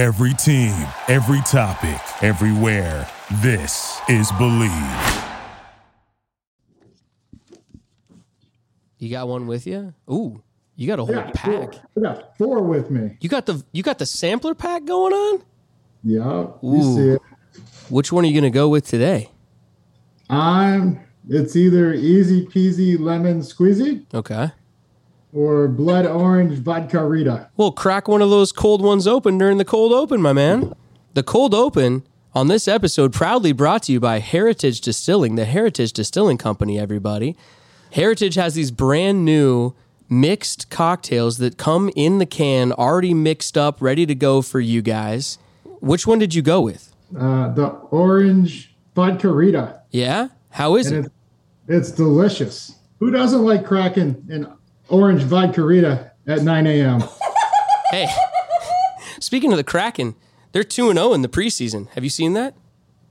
Every team, every topic, everywhere. This is Believe. You got one with you? Ooh, you got a whole Yeah, pack. Four. I got four with me. You got the you got the sampler pack going on? Yeah, Ooh. see it. Which one are you going to go with today? I'm. It's either easy peasy lemon squeezy Okay. Or blood orange vodka Rita. Well, crack one of those cold ones open during the cold open, my man. The cold open on this episode proudly brought to you by Heritage Distilling, the Heritage Distilling Company, everybody. Heritage has these brand new mixed cocktails that come in the can, already mixed up, ready to go for you guys. Which one did you go with? Uh, the orange vodka Rita, Yeah? How is and it? it's it's delicious. Who doesn't like cracking an orange vodka Rita at 9 a.m.? Hey, speaking of the Kraken, they're 2 0 in the preseason. Have you seen that?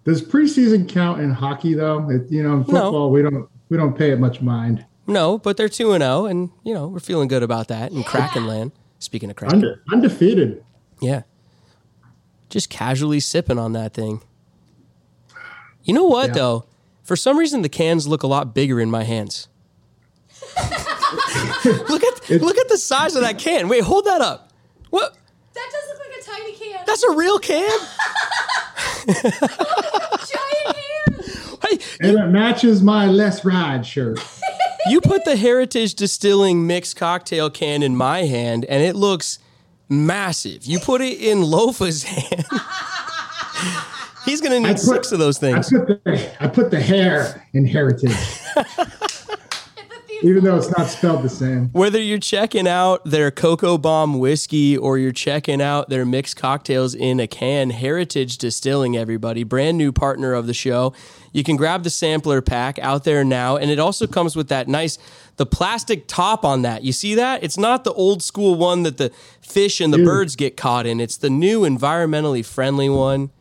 Does preseason count in hockey though? It, you know, in football we don't we don't pay it much mind. No, but they're 2 0, and, you know, we're feeling good about that in Kraken land. Speaking of Kraken. Unde- undefeated. Yeah. Just casually sipping on that thing. You know what, Yeah. though? For some reason, the cans look a lot bigger in my hands. look at look at the size of that can. Wait, hold that up. What? That does look like a tiny can. That's a real can? giant can. Hey, And it matches my less Ride shirt. you put the Heritage Distilling mixed cocktail can in my hand, and it looks massive. You put it in Lofa's hand. He's gonna need I put- six of those I things. put the I put the hair in heritage, even though it's not spelled the same. Whether you're checking out their Cocoa Bomb whiskey or you're checking out their mixed cocktails in a can, Heritage Distilling, everybody, brand new partner of the show. You can grab the sampler pack out there now, and it also comes with that nice the plastic top on that. You see that? It's not the old school one that the fish and the Dude. birds get caught in. It's the new environmentally friendly one.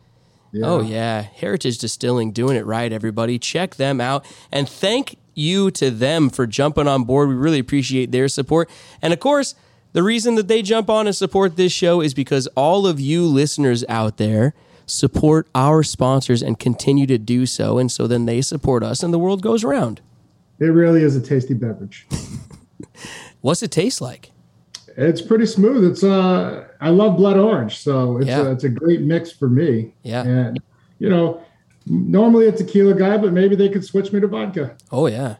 Yeah. Oh yeah, Heritage Distilling doing it right everybody. Check them out and thank you to them for jumping on board. We really appreciate their support. And of course, the reason that they jump on and support this show is because all of you listeners out there support our sponsors and continue to do so and so then they support us and the world goes round. It really is a tasty beverage. What's it taste like? It's pretty smooth. It's uh, I love blood orange, so it's Yeah. a, it's a great mix for me. Yeah. and you know, normally a tequila guy, but maybe they could switch me to vodka. Oh yeah.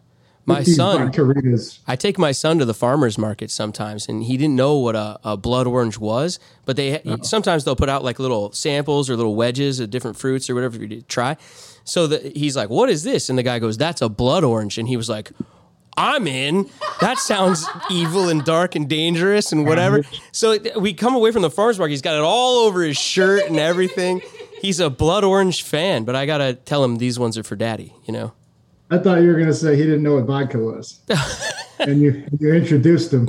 My son. I take my son to the farmers market sometimes, and he didn't know what a, a blood orange was. But they oh. sometimes they'll put out like little samples or little wedges of different fruits or whatever you try. So that he's like, "What is this?" And the guy goes, "That's a blood orange." And he was like, "I'm in. That sounds evil and dark and dangerous and whatever." So we come away from the farmers market. He's got it all over his shirt and everything. He's a blood orange fan, but I gotta tell him these ones are for daddy. You know. I thought you were going to say he didn't know what vodka was, and you you introduced him.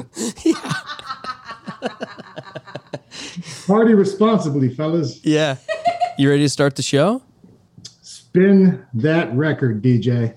Party responsibly, fellas. Yeah. You ready to start the show? Spin that record, DJ.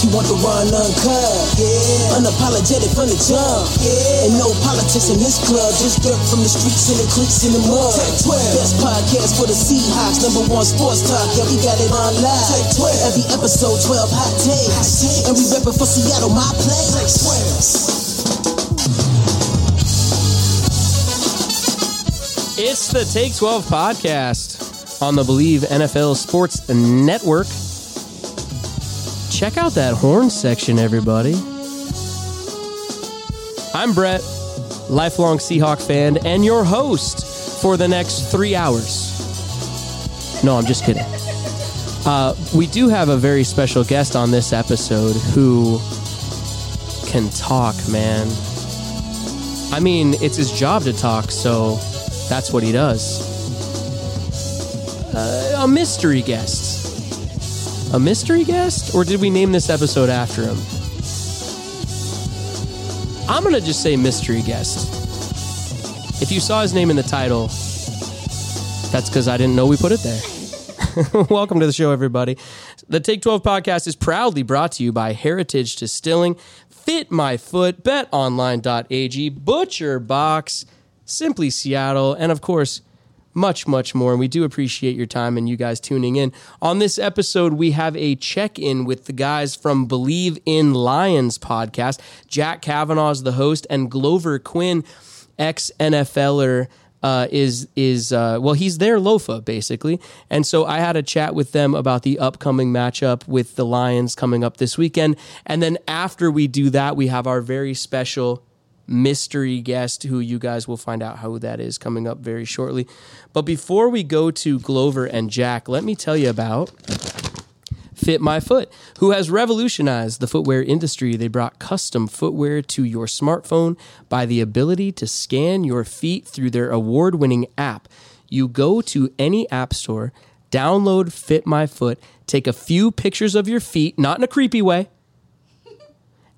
12 you want the run uncut. Yeah. Unapologetic from the jump. Yeah. And no politics in this club. Just dirt from the streets and the creeks in the mud. Take 12. Best podcast for the Seahawks. Number one sports talk. Yeah, we got it on live. Take 12. Every episode, 12 hot takes. And we for Seattle, my place. Take 12. It's the Take 12 podcast on the Believe NFL Sports Network. Check out that horn section, everybody. I'm Brett, lifelong Seahawk fan, and your host for the next three hours. No, I'm just kidding. Uh, we do have a very special guest on this episode who can talk, man. I mean, it's his job to talk, so that's what he does. Uh, a mystery guest. A mystery guest? Or did we name this episode after him? I'm going to just say mystery guest. If you saw his name in the title, that's because I didn't know we put it there. Welcome to the show, everybody. The Take 12 podcast is proudly brought to you by Heritage Distilling, Fit My Foot, BetOnline.ag, Butcher Box, Simply Seattle, and of course, much, much more. And we do appreciate your time and you guys tuning in. On this episode, we have a check in with the guys from Believe in Lions podcast. Jack Kavanaugh is the host, and Glover Quinn, ex NFLer. Uh, is is uh, well he's their lofa basically and so i had a chat with them about the upcoming matchup with the lions coming up this weekend and then after we do that we have our very special mystery guest who you guys will find out who that is coming up very shortly. But before we go to Glover and Jack, let me tell you about Fit My Foot, who has revolutionized the footwear industry. They brought custom footwear to your smartphone by the ability to scan your feet through their award winning app. You go to any app store, download Fit My Foot, take a few pictures of your feet, not in a creepy way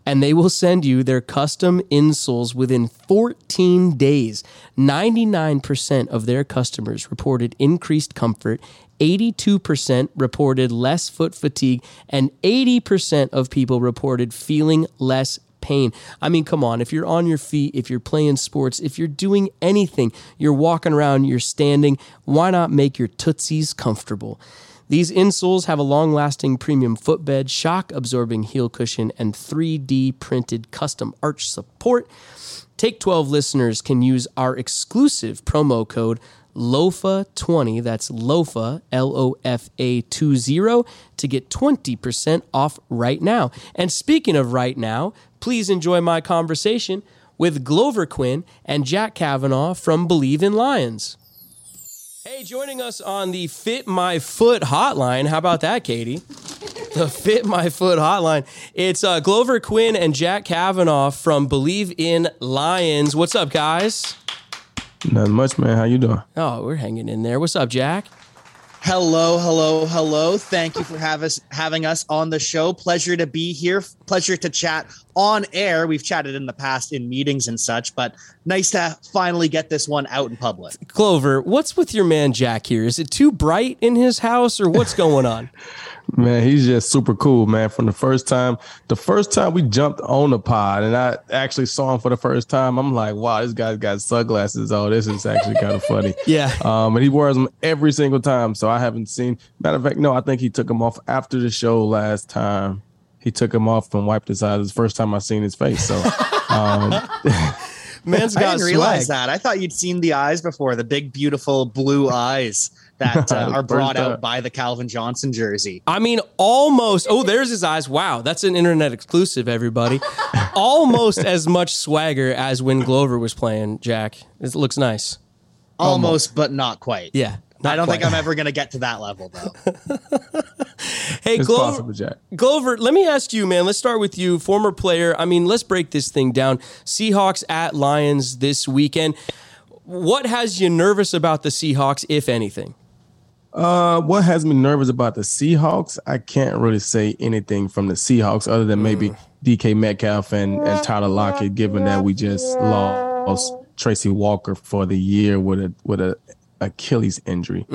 and they will send you their custom insoles within 14 days. 99% of their customers reported increased comfort, 82% reported less foot fatigue, and 80% of people reported feeling less pain. I mean, come on, if you're on your feet, if you're playing sports, if you're doing anything, you're walking around, you're standing, why not make your tootsies comfortable? These insoles have a long lasting premium footbed, shock absorbing heel cushion, and 3D printed custom arch support. Take 12 listeners can use our exclusive promo code LOFA20, that's LOFA, L O F A 20, to get 20% off right now. And speaking of right now, please enjoy my conversation with Glover Quinn and Jack Kavanaugh from Believe in Lions. Hey, joining us on the Fit My Foot hotline. How about that, Katie? The Fit My Foot hotline. It's uh, Glover Quinn and Jack Kavanaugh from Believe in Lions. What's up, guys? Not much, man. How you doing? Oh, we're hanging in there. What's up, Jack? Hello, hello, hello. Thank you for have us, having us on the show. Pleasure to be here. Pleasure to chat on air. We've chatted in the past in meetings and such, but nice to finally get this one out in public. Glover, what's with your man Jack here? Is it too bright in his house or what's going on? Man, he's just super cool, man. From the first time, the first time we jumped on the pod and I actually saw him for the first time, I'm like, wow, this guy's got sunglasses. Oh, this is actually kind of funny. Yeah. Um, and he wears them every single time. So I haven't seen, matter of fact, no, I think he took them off after the show last time. He took them off and wiped his eyes. It's the first time I seen his face. So, um, Man's I got didn't realize swag. that. I thought you'd seen the eyes before, the big, beautiful blue eyes that uh, are brought out by the Calvin Johnson jersey. I mean, almost. Oh, there's his eyes. Wow, that's an internet exclusive, everybody. almost as much swagger as when Glover was playing, Jack. It looks nice. Almost, but not quite. Yeah. not I don't think. I'm ever going to get to that level, though. Hey, it's Glover, possible, Glover, let me ask you, man. Let's start with you, former player. I mean, let's break this thing down. Seahawks at Lions this weekend. What has you nervous about the Seahawks, if anything? Uh, what has me nervous about the Seahawks? I can't really say anything from the Seahawks other than maybe DK Metcalf and, and Tyler Lockett, given that we just lost Tracy Walker for the year with a with a Achilles injury.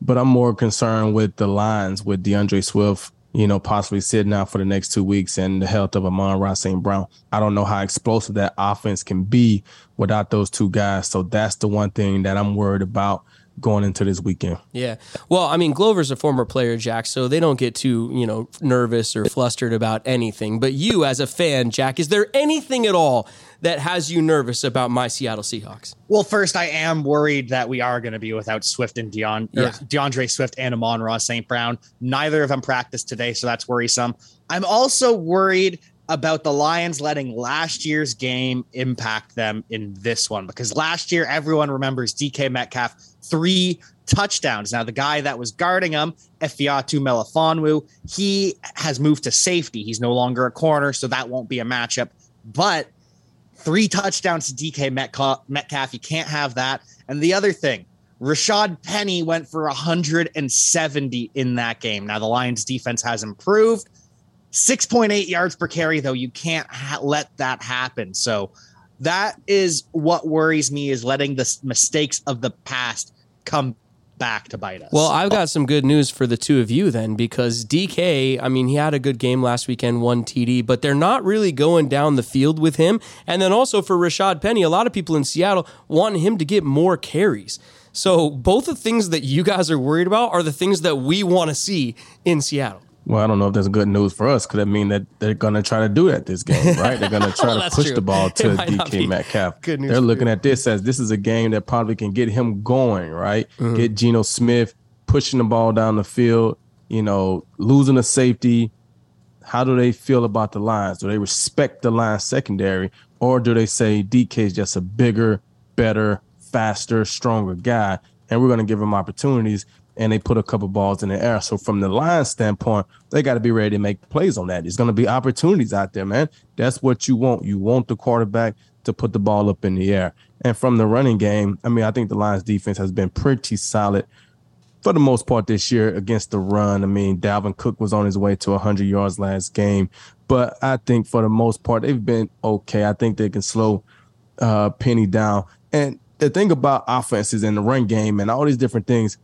But I'm more concerned with the lines with DeAndre Swift, you know, possibly sitting out for the next two weeks and the health of Amon-Ra St. Brown. I don't know how explosive that offense can be without those two guys. So that's the one thing that I'm worried about going into this weekend. Yeah. Well, I mean, Glover's a former player, Jack, so they don't get too, you know, nervous or flustered about anything. But you, as a fan, Jack, is there anything at all that has you nervous about my Seattle Seahawks? Well, first, I am worried that we are going to be without Swift and Deon, Yeah. DeAndre Swift and Amon-Ra St. Brown. Neither of them practiced today, so that's worrisome. I'm also worried about the Lions letting last year's game impact them in this one because last year everyone remembers DK Metcalf three touchdowns. Now the guy that was guarding him, Ifeatu Melifonwu, he has moved to safety. He's no longer a corner, so that won't be a matchup. But three touchdowns to DK Metcalf, Metcalf. You can't have that. And the other thing, Rashad Penny went for 170 in that game. Now the Lions defense has improved. 6.8 yards per carry, though. You can't ha- let that happen. So that is what worries me is letting the mistakes of the past come back to bite us. Well, I've got some good news for the two of you then, because DK, I mean, he had a good game last weekend, one TD, but they're not really going down the field with him. And then also for Rashad Penny, a lot of people in Seattle want him to get more carries. So both the things that you guys are worried about are the things that we want to see in Seattle. Well, I don't know if that's good news for us because that means that they're going to try to do that this game, right? They're going to try Well, to push true. the ball to might not be DK Metcalf. good news they're looking at this as this is a game that probably can get him going, right? Mm-hmm. Get Geno Smith pushing the ball down the field, you know, losing a safety. How do they feel about the Lions? Do they respect the Lions secondary or do they say DK is just a bigger, better, faster, stronger guy and we're going to give him opportunities and they put a couple balls in the air. So from the Lions standpoint, they got to be ready to make plays on that. There's going to be opportunities out there, man. That's what you want. You want the quarterback to put the ball up in the air. And from the running game, I mean, I think the Lions defense has been pretty solid for the most part this year against the run. I mean, Dalvin Cook was on his way to 100 yards last game, but I think for the most part they've been okay. I think they can slow uh, Penny down. And the thing about offenses and the run game and all these different things,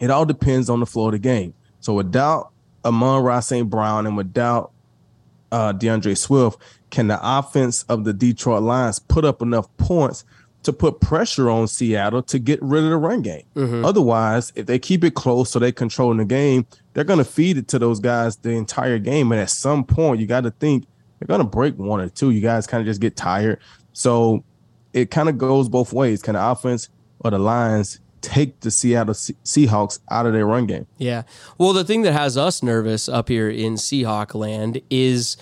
it all depends on the flow of the game. So without Amon-Ra St. Brown and without uh, DeAndre Swift, can the offense of the Detroit Lions put up enough points to put pressure on Seattle to get rid of the run game? Otherwise, if they keep it close so they control the game, they're going to feed it to those guys the entire game. And at some point, you got to think they're going to break one or two. You guys kind of just get tired. So it kind of goes both ways. Can the offense or the Lions take the Seattle Se- Seahawks out of their run game? Yeah. Well, the thing that has us nervous up here in Seahawk land is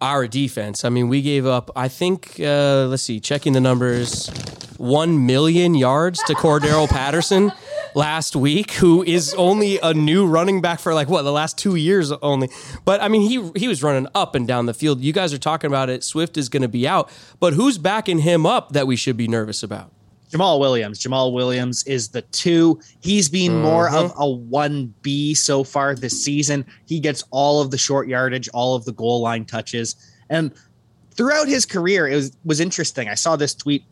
our defense. I mean, we gave up, I think, uh, let's see, checking the numbers, 1 million yards to Cordarrelle Patterson last week, who is only a new running back for like what, the last two years only. But I mean, he, he was running up and down the field. You guys are talking about it. Swift is going to be out, but who's backing him up that we should be nervous about? Jamaal Williams. Jamaal Williams is the two. He's been more of mm-hmm. a 1B so far this season. He gets all of the short yardage, all of the goal line touches. And throughout his career, it was, was interesting. I saw this tweet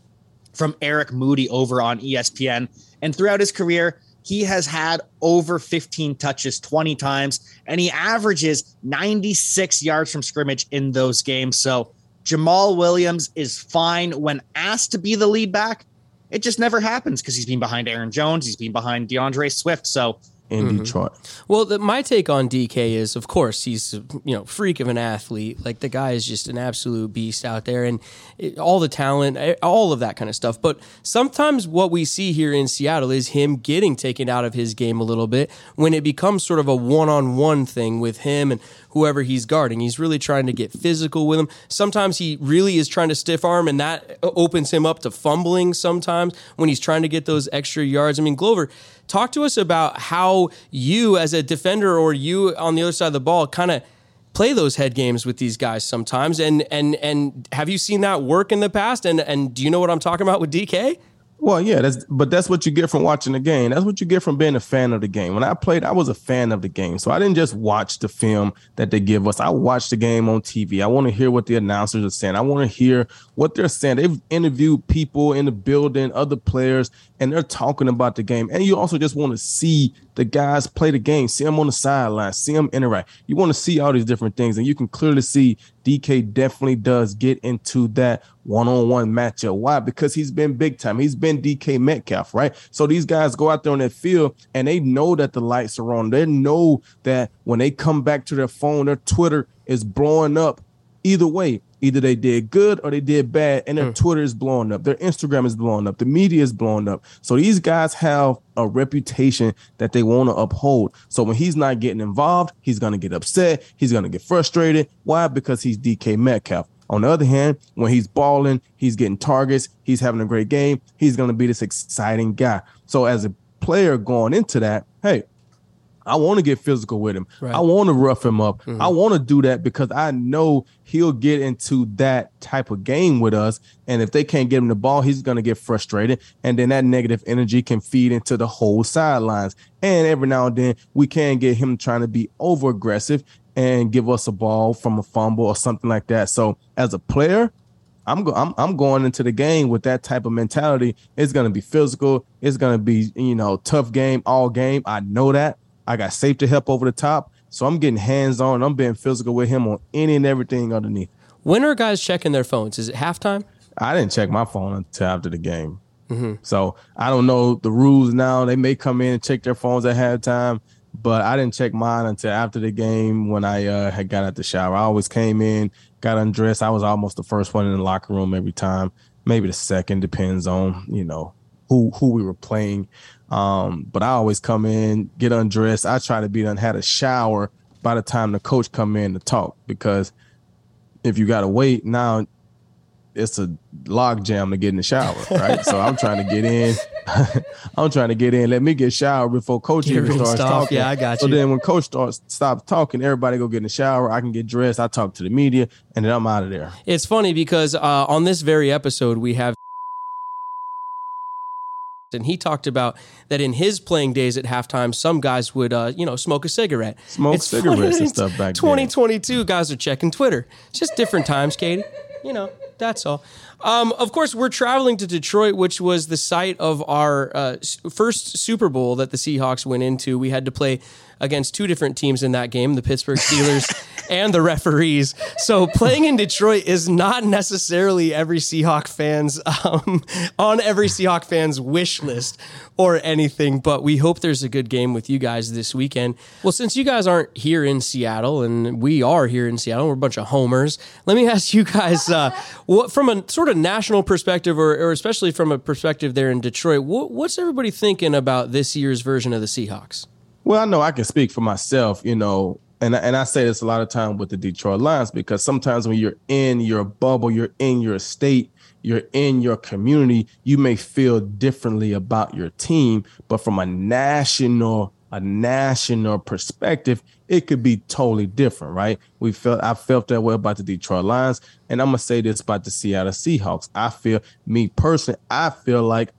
from Eric Moody over on ESPN. And throughout his career, he has had over 15 touches 20 times, and he averages 96 yards from scrimmage in those games. So Jamaal Williams is fine when asked to be the lead back. It just never happens because he's been behind Aaron Jones, he's been behind DeAndre Swift. So In mm-hmm. Detroit. Well, the, my take on DK is, of course, he's a, you know freak of an athlete. Like the guy is just an absolute beast out there, and it, all the talent, all of that kind of stuff. But sometimes what we see here in Seattle is him getting taken out of his game a little bit when it becomes sort of a one-on-one thing with him and whoever he's guarding. He's really trying to get physical with him. Sometimes he really is trying to stiff arm, and that opens him up to fumbling. Sometimes when he's trying to get those extra yards. I mean, Glover, talk to us about how you, as a defender, or you on the other side of the ball, kind of play those head games with these guys sometimes. And and and have you seen that work in the past? And and do you know what I'm talking about with DK? Well, yeah, that's but that's what you get from watching the game. That's what you get from being a fan of the game. When I played, I was a fan of the game. So I didn't just watch the film that they give us. I watched the game on TV. I want to hear what the announcers are saying. I want to hear what they're saying. They've interviewed people in the building, other players, and they're talking about the game. And you also just want to see the guys play the game, see them on the sideline, see them interact. You want to see all these different things, and you can clearly see DK definitely does get into that one-on-one matchup. Why? Because he's been big time. He's been DK Metcalf, right? So these guys go out there on that field and they know that the lights are on. They know that when they come back to their phone, their Twitter is blowing up. Either way, either they did good or they did bad, and their hmm. Twitter is blowing up, their Instagram is blowing up, the media is blowing up. So these guys have a reputation that they want to uphold. So when he's not getting involved, he's gonna get upset, he's gonna get frustrated. Why? Because he's DK Metcalf. On the other hand, when he's balling, he's getting targets, he's having a great game, he's gonna be this exciting guy. So as a player going into that, hey, I want to get physical with him. Right. I want to rough him up. I mm-hmm. want to do that because I know he'll get into that type of game with us. And if they can't get him the ball, he's going to get frustrated. And then that negative energy can feed into the whole sidelines. And every now and then we can get him trying to be over aggressive and give us a ball from a fumble or something like that. So as a player, I'm go- I'm I'm going into the game with that type of mentality. It's gonna be physical. It's gonna be you know tough game all game. I know that. I got safety help over the top, so I'm getting hands on. I'm being physical with him on any and everything underneath. When are guys checking their phones? Is it halftime? I didn't check my phone until after the game. So I don't know the rules now. They may come in and check their phones at halftime, but I didn't check mine until after the game when I uh, had got out the shower. I always came in, got undressed. I was almost the first one in the locker room every time. Maybe the second depends on you know who who we were playing. Um, but I always come in, get undressed. I try to be done, had a shower by the time the coach come in to talk because if you gotta wait now it's a log jam to get in the shower, right? so I'm trying to get in. I'm trying to get in. Let me get showered before coach Get even starts off. talking. Yeah, I got so you. then when coach starts stops talking, everybody go get in the shower. I can get dressed. I talk to the media, and then I'm out of there. It's funny because uh, on this very episode we have and he talked about that in his playing days at halftime, some guys would, uh, you know, smoke a cigarette. Smoke It's cigarettes and stuff back then. 2022, guys are checking Twitter. It's just different times, Katie. You know, that's all. Um, of course, we're traveling to Detroit, which was the site of our uh, first Super Bowl that the Seahawks went into. We had to play against two different teams in that game, the Pittsburgh Steelers and the referees. So playing in Detroit is not necessarily every Seahawk fan's um, on every Seahawk fan's wish list or anything. But we hope there's a good game with you guys this weekend. Well, since you guys aren't here in Seattle and we are here in Seattle, we're a bunch of homers. Let me ask you guys, uh, what from a sort of national perspective, or, or especially from a perspective there in Detroit, what, what's everybody thinking about this year's version of the Seahawks? Well, I know I can speak for myself, you know, and and I say this a lot of time with the Detroit Lions because sometimes when you're in your bubble, you're in your state, you're in your community, you may feel differently about your team, but from a national a national perspective, it could be totally different, right? We felt I felt that way about the Detroit Lions, and I'm gonna say this about the Seattle Seahawks. I feel me personally, I feel like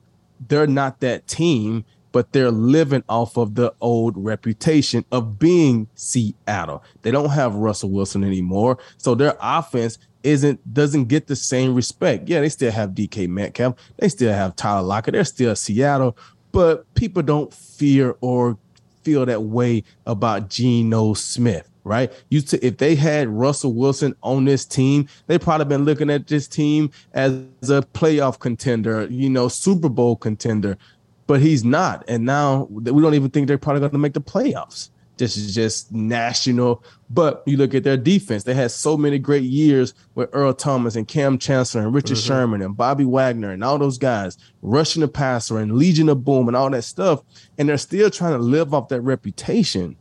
they're not that team, but they're living off of the old reputation of being Seattle. They don't have Russell Wilson anymore, so their offense isn't doesn't get the same respect. Yeah, they still have DK Metcalf, they still have Tyler Lockett, they're still Seattle, but people don't fear or feel that way about Geno Smith, right? You t- if they had Russell Wilson on this team, they probably been looking at this team as a playoff contender, you know, Super Bowl contender, but he's not. And now we don't even think they're probably going to make the playoffs. This is just national. But you look at their defense; they had so many great years with Earl Thomas and Kam Chancellor and Richard mm-hmm. Sherman and Bobby Wagner and all those guys rushing the passer and Legion of Boom and all that stuff. And they're still trying to live off that reputation,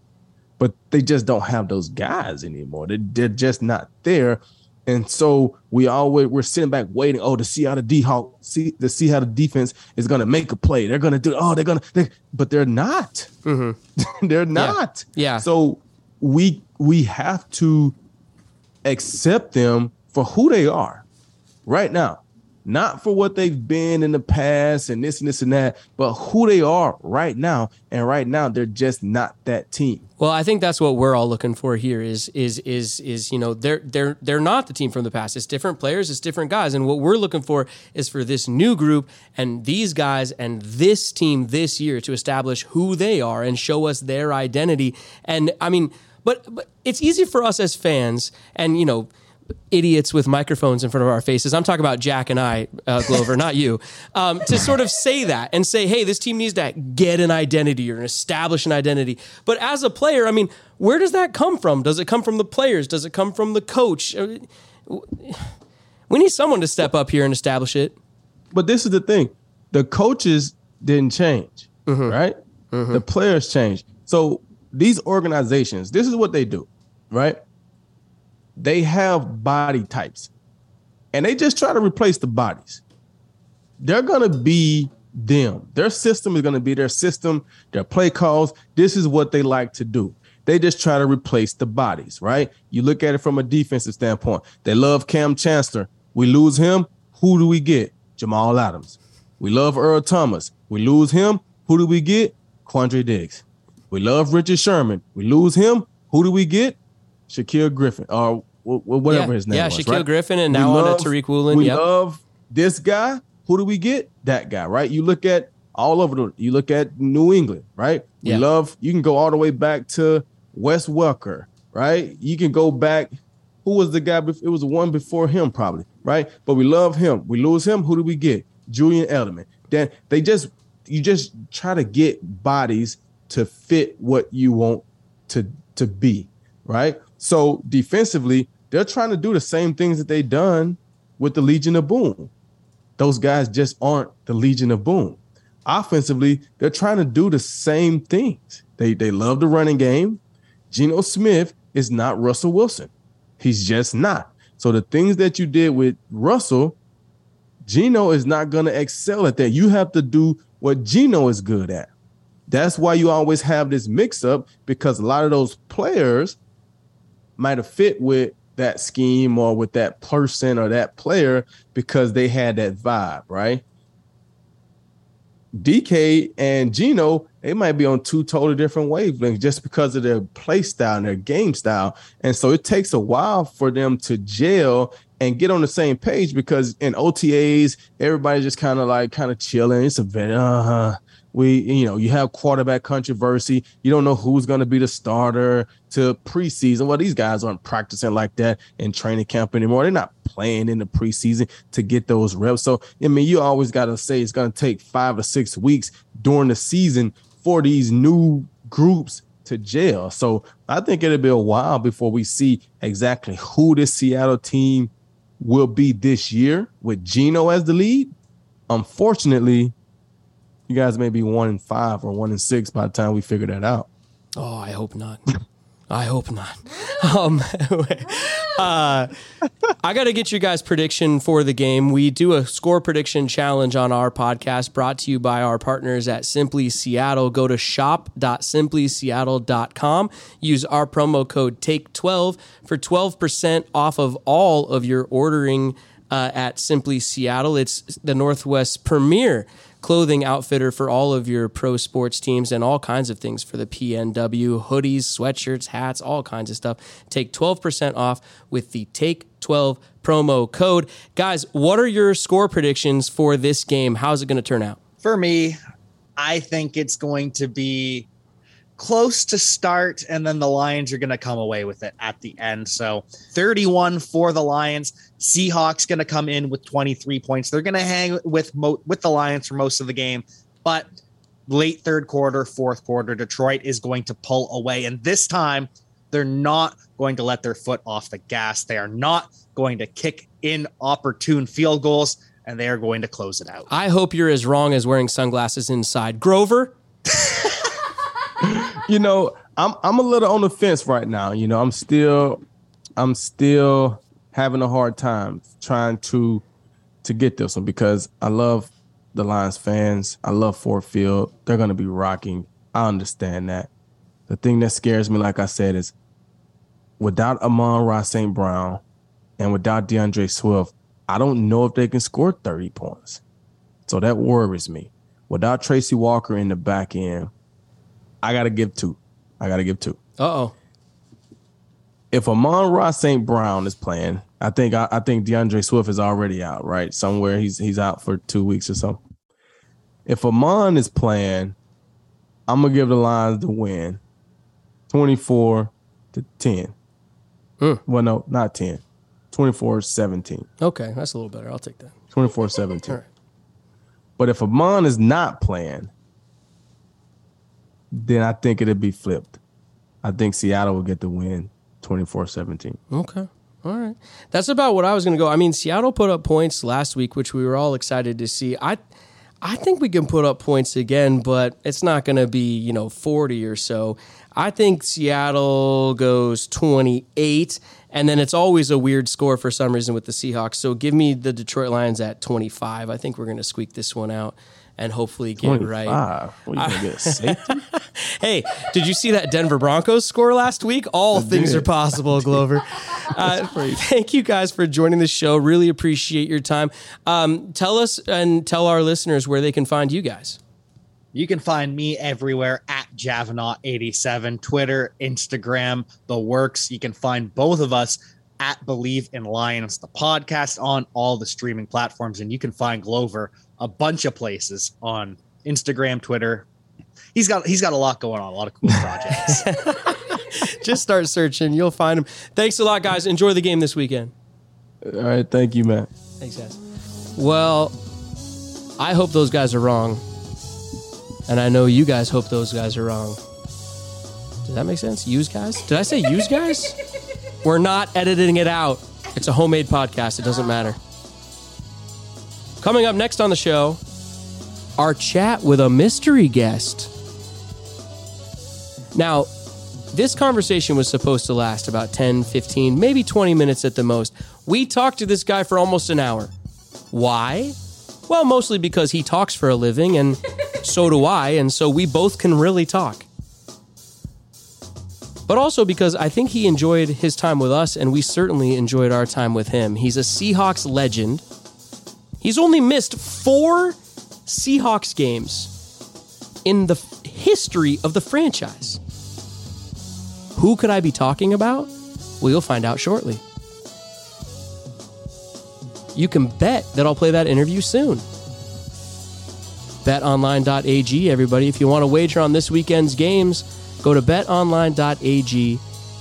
but they just don't have those guys anymore. They, they're just not there. And so we always we're sitting back waiting. Oh, to see how the D Hawk see to see how the defense is gonna make a play. They're gonna do. Oh, they're gonna. They, but they're not. Mm-hmm. they're not. Yeah. So we we have to accept them for who they are right now, not for what they've been in the past and this and this and that, but who they are right now. And right now, they're just not that team. Well, I think that's what we're all looking for here is is is is you know they're they're they're not the team from the past. It's different players, it's different guys, and what we're looking for is for this new group and these guys and this team this year to establish who they are and show us their identity. And I mean, but, but it's easy for us as fans, and you know idiots with microphones in front of our faces. I'm talking about Jack and I, uh, Glover, not you, um, to sort of say that and say, hey, this team needs to get an identity or establish an identity. But as a player, I mean, where does that come from? Does it come from the players? Does it come from the coach? Uh, We need someone to step up here and establish it. But this is the thing the coaches didn't change, right? The players changed. So these organizations, this is what they do, right? They have body types and they just try to replace the bodies. They're going to be them. Their system is going to be their system, their play calls. This is what they like to do. They just try to replace the bodies, right? You look at it from a defensive standpoint. They love Kam Chancellor. We lose him. Who do we get? Jamal Adams. We love Earl Thomas. We lose him. Who do we get? Quandre Diggs. We love Richard Sherman. We lose him. Who do we get? Shaquill Griffin. Or wh- wh- whatever yeah. his name yeah, was. Shaquill right? Griffin, and We now on love- to Tariq Woolen. We Yep. love this guy. Who do we get? That guy, right? You look at all over the. You look at New England, right? We Yeah. love. You can go all the way back to Wes Welker, right? You can go back. Who was the guy? It was the one before him, probably, right? But we love him. We lose him. Who do we get? Julian Edelman. Then they just you just try to get bodies to fit what you want to to be, right? So defensively, they're trying to do the same things that they done with the Legion of Boom. Those guys just aren't the Legion of Boom. Offensively, they're trying to do the same things. They they love the running game. Geno Smith is not Russell Wilson. He's just not. So the things that you did with Russell, Geno is not going to excel at that. You have to do what Geno is good at. That's why you always have this mix up because a lot of those players might have fit with that scheme or with that person or that player because they had that vibe, right? DK and Geno, they might be on two totally different wavelengths just because of their play style and their game style. And so it takes a while for them to gel and get on the same page because in OTAs, everybody's just kind of like kind of chilling. It's a bit, uh we, you know, you have quarterback controversy. You don't know who's going to be the starter to preseason. Well, these guys aren't practicing like that in training camp anymore. They're not playing in the preseason to get those reps. So, I mean, you always got to say it's going to take five or six weeks during the season for these new groups to jail. So, I think it'll be a while before we see exactly who this Seattle team will be this year with Geno as the lead. Unfortunately, you guys may be one in five or one in six by the time we figure that out. Oh, I hope not. I hope not. Um, uh, I got to get you guys' prediction for the game. We do a score prediction challenge on our podcast brought to you by our partners at Simply Seattle. Go to shop.simplyseattle.com. Use our promo code TAKE12 for 12% off of all of your ordering uh, at Simply Seattle. It's the Northwest premier clothing outfitter for all of your pro sports teams and all kinds of things for the PNW hoodies, sweatshirts, hats, all kinds of stuff. Take 12% off with the Take 12 promo code. Guys, what are your score predictions for this game? How's it going to turn out? For me, I think it's going to be close to start, and then the Lions are going to come away with it at the end. So 31 for the Lions. Seahawks going to come in with 23 points. They're going to hang with mo- with the Lions for most of the game, but late third quarter, fourth quarter, Detroit is going to pull away, and this time they're not going to let their foot off the gas. They are not going to kick in opportune field goals, and they are going to close it out. I hope you're as wrong as wearing sunglasses inside. Glover? You know, I'm I'm a little on the fence right now. You know, I'm still I'm still having a hard time trying to to get this one because I love the Lions fans. I love Ford Field. They're gonna be rocking. I understand that. The thing that scares me, like I said, is without Amon-Ra St. Brown and without DeAndre Swift, I don't know if they can score 30 points. So that worries me. Without Tracy Walker in the back end, I gotta give two. I gotta give two. Uh oh. If Amon-Ra St. Brown is playing, I think I, I think DeAndre Swift is already out, right? Somewhere he's he's out for two weeks or so. If Amon is playing, I'm gonna give the Lions the win, 24 to 10. Mm. Well, no, not 10. 24 17. Okay, that's a little better. I'll take that. 24 17. All right. But if Amon is not playing, then I think it'd be flipped. I think Seattle will get the win 24 17. Okay. All right. That's about what I was going to go. I mean, Seattle put up points last week, which we were all excited to see. I I think we can put up points again, but it's not going to be, you know, 40 or so. I think Seattle goes 28, and then it's always a weird score for some reason with the Seahawks. So give me the Detroit Lions at 25. I think we're going to squeak this one out and hopefully get it right. 25. What, you gonna get a? Hey, did you see that Denver Broncos score last week? All things did. are possible, Glover. Uh, thank you guys for joining the show. Really appreciate your time. Um, tell us and tell our listeners where they can find you guys. You can find me everywhere at Javanaugh87, Twitter, Instagram, the works. You can find both of us at Believe in Lions, the podcast on all the streaming platforms. And you can find Glover a bunch of places on Instagram, Twitter. He's got he's got a lot going on, a lot of cool projects. Just start searching. You'll find him. Thanks a lot, guys. Enjoy the game this weekend. All right, thank you, Matt. Thanks, guys. Well, I hope those guys are wrong. And I know you guys hope those guys are wrong. Does that make sense? Use guys? Did I say use guys? We're not editing it out. It's a homemade podcast. It doesn't matter. Coming up next on the show, our chat with a mystery guest. Now, this conversation was supposed to last about 10, 15, maybe 20 minutes at the most. We talked to this guy for almost an hour. Why? Well, mostly because he talks for a living and so do I, and so we both can really talk. But also because I think he enjoyed his time with us and we certainly enjoyed our time with him. He's a Seahawks legend. He's only missed four Seahawks games in the history of the franchise. Who could I be talking about? Well, you'll find out shortly. You can bet that I'll play that interview soon. BetOnline.ag, everybody. If you want to wager on this weekend's games, go to betonline.ag.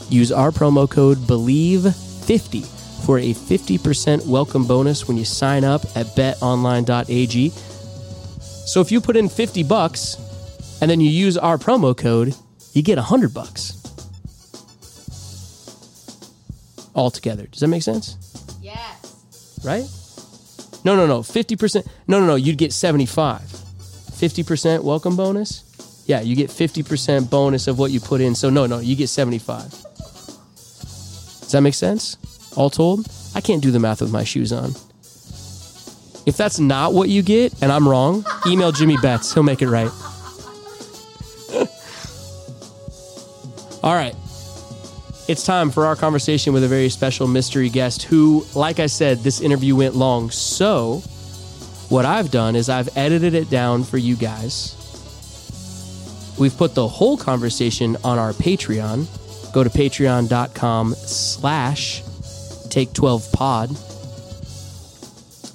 Use our promo code BELIEVE50 for a 50% welcome bonus when you sign up at betonline.ag. So if you put in 50 bucks and then you use our promo code, you get 100 bucks. All together. Does that make sense? Yes. Right? No, no, no. 50%. No, no, no. You'd get 75. 50% welcome bonus? Yeah, you get 50% bonus of what you put in. So no, no, you get 75. Does that make sense? All told? I can't do the math with my shoes on. If that's not what you get and I'm wrong, email Jimmy Betts. He'll make it right. All right. It's time for our conversation with a very special mystery guest who, like I said, this interview went long. So, what I've done is I've edited it down for you guys. We've put the whole conversation on our Patreon. Go to patreon.com slash take12pod.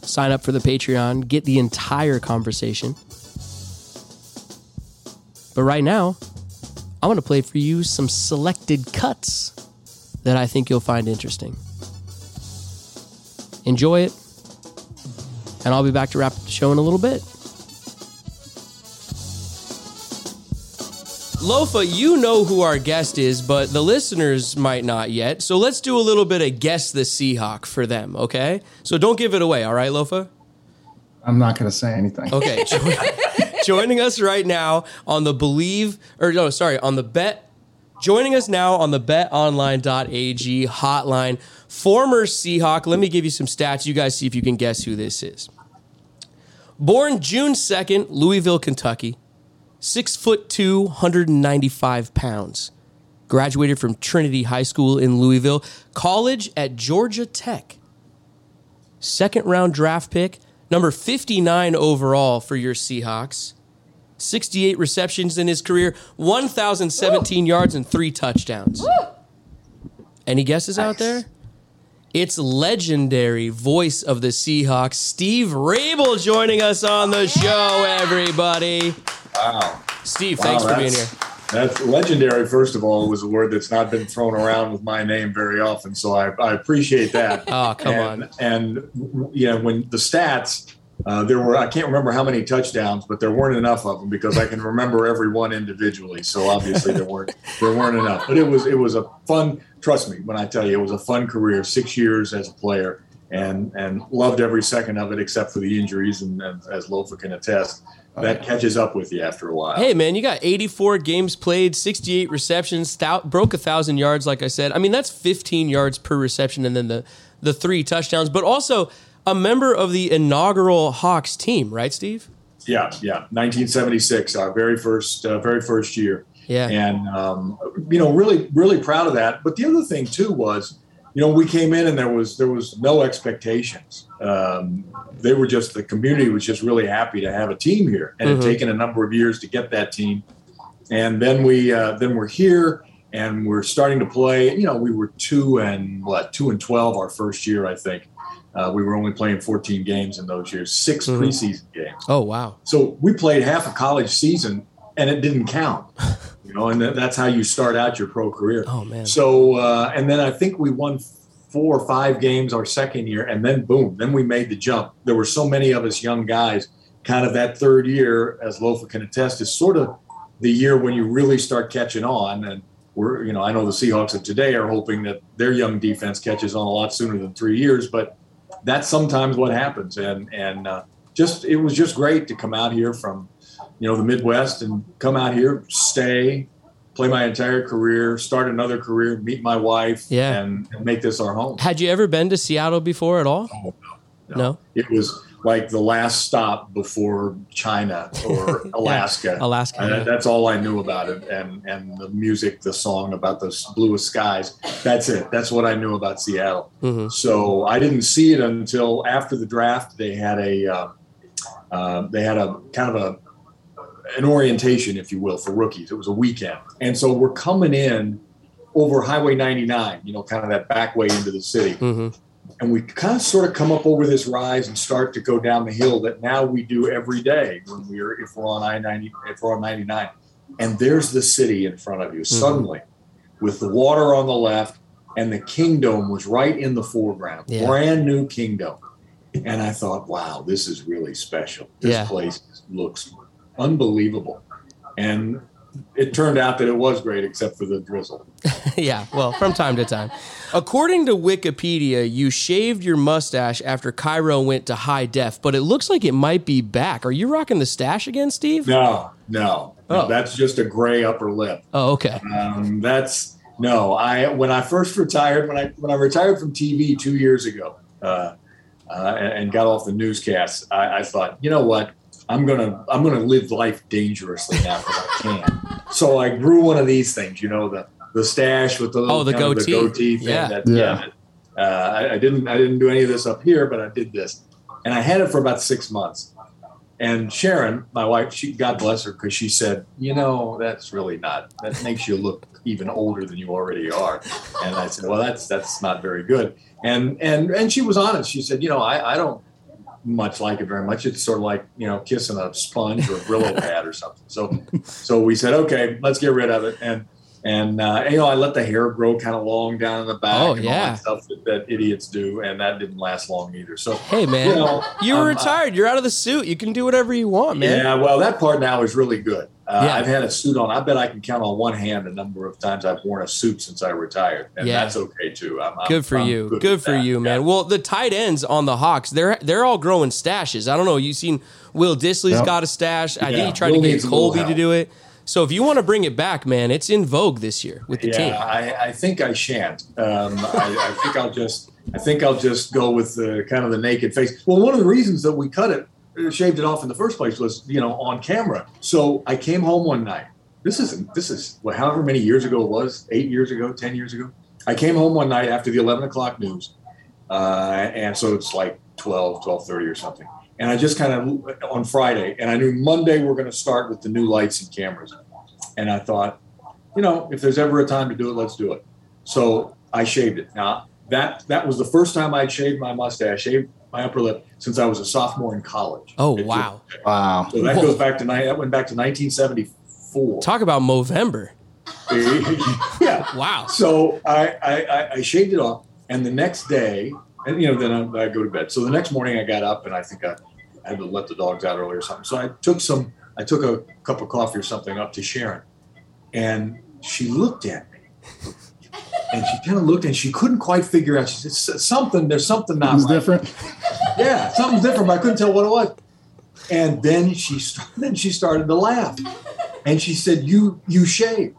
Sign up for the Patreon. Get the entire conversation. But right now, I'm going to play for you some selected cuts that I think you'll find interesting. Enjoy it, and I'll be back to wrap up the show in a little bit. Lofa, you know who our guest is, but the listeners might not yet. So let's do a little bit of guess the Seahawk for them, okay? So don't give it away, all right, Lofa? I'm not going to say anything. Okay. jo- joining us right now on the Believe, or no, sorry, on the Bet. Joining us now on the betonline.ag hotline, former Seahawk. Let me give you some stats. You guys see if you can guess who this is. Born June 2nd, Louisville, Kentucky. Six foot two, 195 pounds. Graduated from Trinity High School in Louisville. College at Georgia Tech. Second round draft pick, number 59 overall for your Seahawks. 68 receptions in his career, 1,017 yards, and three touchdowns. Any guesses out there? It's legendary voice of the Seahawks, Steve Raible, joining us on the show, everybody. Wow. Steve, Wow, thanks for being here. that's- legendary, first of all, was a word that's not been thrown around with my name very often. So I, I appreciate that. Oh, come and, on. And, you know, when the stats, uh, there were, I can't remember how many touchdowns, but there weren't enough of them because I can remember every one individually. So obviously there weren't, there weren't enough. But it was, it was a fun, trust me when I tell you, it was a fun career, six years as a player. And, and loved every second of it except for the injuries. And, and as Lofa can attest, that catches up with you after a while. Hey, man, you got 84 games played, 68 receptions, thou- broke a 1,000 yards, like I said. I mean, that's 15 yards per reception and then the, the three touchdowns, but also a member of the inaugural Hawks team, right, Steve? Yeah, yeah, 1976, our very first, uh, very first year, Yeah. and um, you know, really, really proud of that. But the other thing too was, you know, we came in and there was there was no expectations. Um, they were just the community was just really happy to have a team here, and Mhm. it had taken a number of years to get that team, and then we uh, then we're here. and we're starting to play. You know, we were two and what two and twelve our first year, I think. Uh, we were only playing 14 games in those years, 6 Mhm. preseason games. Oh wow. So we played half a college season, and it didn't count. You know, and that- that's how you start out your pro career. Oh man. So, uh, and then I think we won four or five games our second year, and then boom, then we made the jump. There were so many of us young guys. Kind of that third year, as Lofa can attest, is sort of the year when you really start catching on. And we're, you know, I know the Seahawks of today are hoping that their young defense catches on a lot sooner than three years, but that's sometimes what happens. And and uh, just it was just great to come out here from, you know, the Midwest and come out here, stay, play my entire career, start another career, meet my wife, Yeah. and, and make this our home. Had you ever been to Seattle before at all? Oh, No. It was like the last stop before China or Alaska. Alaska. And yeah. that's all I knew about it, and and the music, the song about the bluest skies. That's it. That's what I knew about Seattle. Mhm. So I didn't see it until after the draft. They had a uh, uh, they had a kind of a an orientation, if you will, for rookies. It was a weekend, and so we're coming in over Highway 99. You know, kind of that back way into the city Mhm. and we kind of sort of come up over this rise and start to go down the hill that now we do every day when we're if we're on I ninety if we're on ninety nine, and there's the city in front of you suddenly, with the water on the left, and the Kingdome was right in the foreground, Yeah. brand new Kingdome, and I thought, wow, this is really special. This Yeah. place looks unbelievable, and it turned out that it was great except for the drizzle. yeah, well, from time to time. According to Wikipedia, you shaved your mustache after KIRO went to high def, but it looks like it might be back. Are you rocking the stash again, Steve? No, no, no. Oh. That's just a gray upper lip. Oh, okay. Um, that's no. I when I first retired, when I when I retired from TV two years ago, uh, uh, and, and got off the newscasts, I, I thought, you know what, I'm gonna I'm gonna live life dangerously now because I can. So I grew one of these things, you know, the the stash with the little Oh, the kind of goatee. goatee thing. Yeah. That, Yeah. that, uh, I, I didn't I didn't do any of this up here, but I did this, and I had it for about six months. And Sharon, my wife, she God bless her, because she said, you know, that's really not. That makes you look even older than you already are. And I said, well, that's that's not very good. And and and she was honest. She said, you know, I, I don't much like it very much. It's sort of like you know kissing a sponge or a Brillo pad or something. So so we said, okay, let's get rid of it. And and uh, you know, I let the hair grow kind of long down in the back. Oh, and yeah. all that stuff that, that idiots do, and that didn't last long either. So Hey, man. you know, You were um, retired. You're out of the suit. You can do whatever you want, man. yeah, well, that part now is really good. Uh, Yeah. I've had a suit on. I bet I can count on one hand the number of times I've worn a suit since I retired, and Yeah. that's okay too. I'm, I'm- Good for I'm you. Good, with for that. you, man. Yeah. Well, the tight ends on the Hawks, they're they're all growing stashes. I don't know. You seen Will Dissly's Yep. got a stash. I think he tried Will to get needs a little Colby to do it. So if you want to bring it back, man, it's in vogue this year with the yeah, team. I, I think I shan't. Um, I, I think I'll just. I think I'll just go with the kind of the naked face. Well, one of the reasons that we cut it, shaved it off in the first place, was you know on camera. So I came home one night. This isn't. This is what, however many years ago it was. Eight years ago, ten years ago. I came home one night after the eleven o'clock news, uh, and so it's like 12, 12.30 or something. And I just kind of on Friday, and I knew Monday we're going to start with the new lights and cameras. And I thought, you know, if there's ever a time to do it, let's do it. So I shaved it. Now that that was the first time I'd shaved my mustache, shaved my upper lip since I was a sophomore in college. Oh It wow! just- Wow. so that goes back to that went back to 1974. Talk about Movember. yeah. Wow. So I, I, I- I shaved it off, and the next day, and you know, then I, I go to bed. So the next morning, I got up, and I think I had to let the dogs out early or something. So I took some, I took a cup of coffee or something up to Sharon, and she looked at me, and she kind of looked, and she couldn't quite figure out. She said, "Something, there's something not It's right." different. yeah, something's different, but I couldn't tell what it was. And then she started, then she started to laugh, and she said, "You you shave."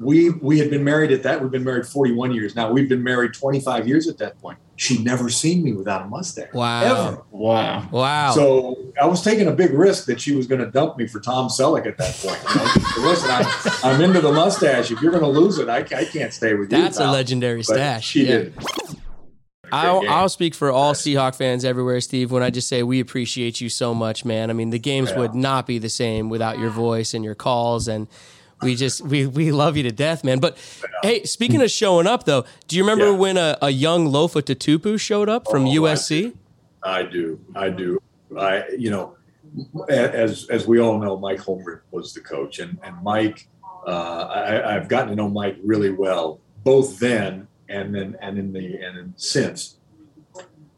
We we had been married at that. We've been married 41 years now. We've been married 25 years at that point. She'd never seen me without a mustache. Wow. Ever. Wow. Wow. So I was taking a big risk that she was going to dump me for Tom Selleck at that point. You know? Listen, I'm, I'm into the mustache. If you're going to lose it, I, I can't stay with you. That's a legendary But stash. She Yeah. did. I'll. I'll speak for all Seahawk fans everywhere, Steve, when I just say we appreciate you so much, man. I mean, the games Yeah. would not be the same without your voice and your calls. And we just we we love you to death, man. But hey, speaking of showing up though, do you remember Yeah. when a, a young Lofa Tatupu showed up from Oh, USC? I do. I do. I, you know, as as we all know, Mike Holmgren was the coach, and and Mike, uh, I, I've gotten to know Mike really well, both then and then and in the and in, since.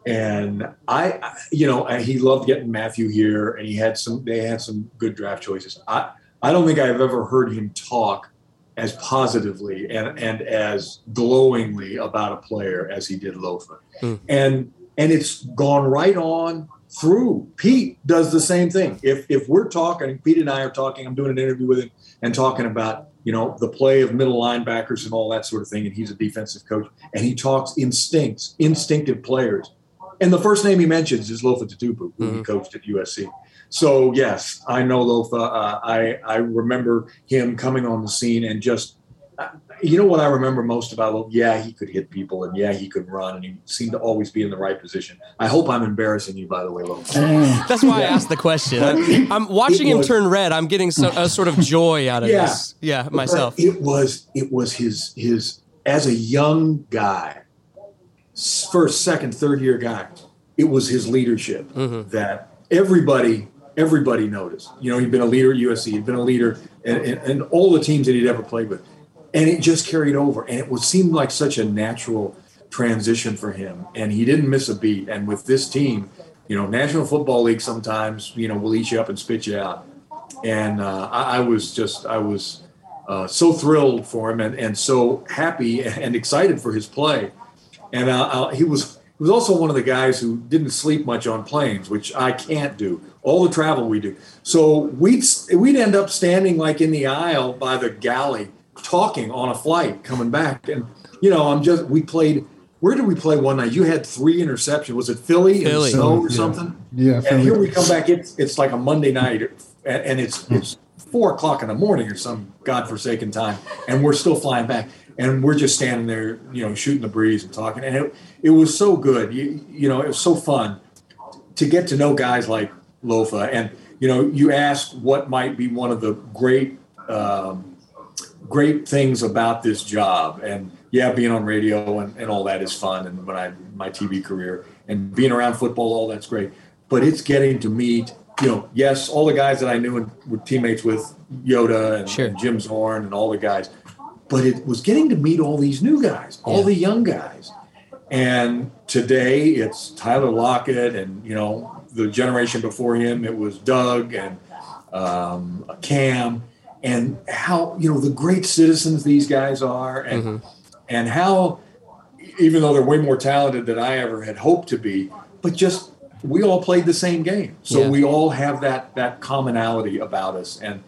And I, I- you know, he loved getting Matthew here, and he had some. They had some good draft choices. I I don't think I've ever heard him talk as positively and and as glowingly about a player as he did Lofa, hmm. and and it's gone right on through. Pete does the same thing. If if we're talking, Pete and I are talking. I'm doing an interview with him and talking about you know the play of middle linebackers and all that sort of thing. And he's a defensive coach, and he talks instincts, instinctive players. And the first name he mentions is Lofa Tatupu, who he hmm. coached at USC. So yes, I know Lofa. Uh, I I remember him coming on the scene and just uh, you know what I remember most about Lofa? Yeah, he could hit people and yeah, he could run and he seemed to always be in the right position. I hope I'm embarrassing you, by the way, Lofa. That's why I asked the question. I'm, I'm watching It him turn red. I'm getting so, a sort of joy out of Yeah. this. Yeah, myself. It was it was his his as a young guy, first, second, third year guy. It was his leadership that everybody everybody noticed. You know, he'd been a leader at USC. He'd been a leader and, and, all the teams that he'd ever played with, and it just carried over. And it was seemed like such a natural transition for him, and he didn't miss a beat. And with this team, you know, National Football League sometimes you know will eat you up and spit you out and uh, I, I was just I was uh, so thrilled for him and, and so happy and excited for his play. And uh, uh, he was he was also one of the guys who didn't sleep much on planes, which I can't do. All the travel we do, so we'd we'd end up standing like in the aisle by the galley, talking on a flight coming back. And you know, I'm just we played. Where did we play one night? You had three interceptions. Was it Philly, in the snow or Yeah. something? Yeah, And Philly. here we come back. It's it's like a Monday night, and, and it's hmm. it's four o'clock in the morning or some godforsaken time, and we're still flying back, and we're just standing there, you know, shooting the breeze and talking, and it it was so good. You you know, it was so fun to get to know guys like Lofa, and you know, you ask what might be one of the great um, great things about this job. And yeah being on radio and, and all that is fun. And when i my tv career and being around football all that's great. But it's getting to meet you know yes all the guys that i knew and were teammates with yoda and, Sure. and jim zorn and all the guys but it was getting to meet all these new guys all Yeah. the young guys. And today it's tyler lockett and you know the generation before him. It was doug and um, Kam and how you know the great citizens these guys are and and how even though they're way more talented than I ever had hoped to be but just we all played the same game. So Yeah. we all have that that commonality about us. And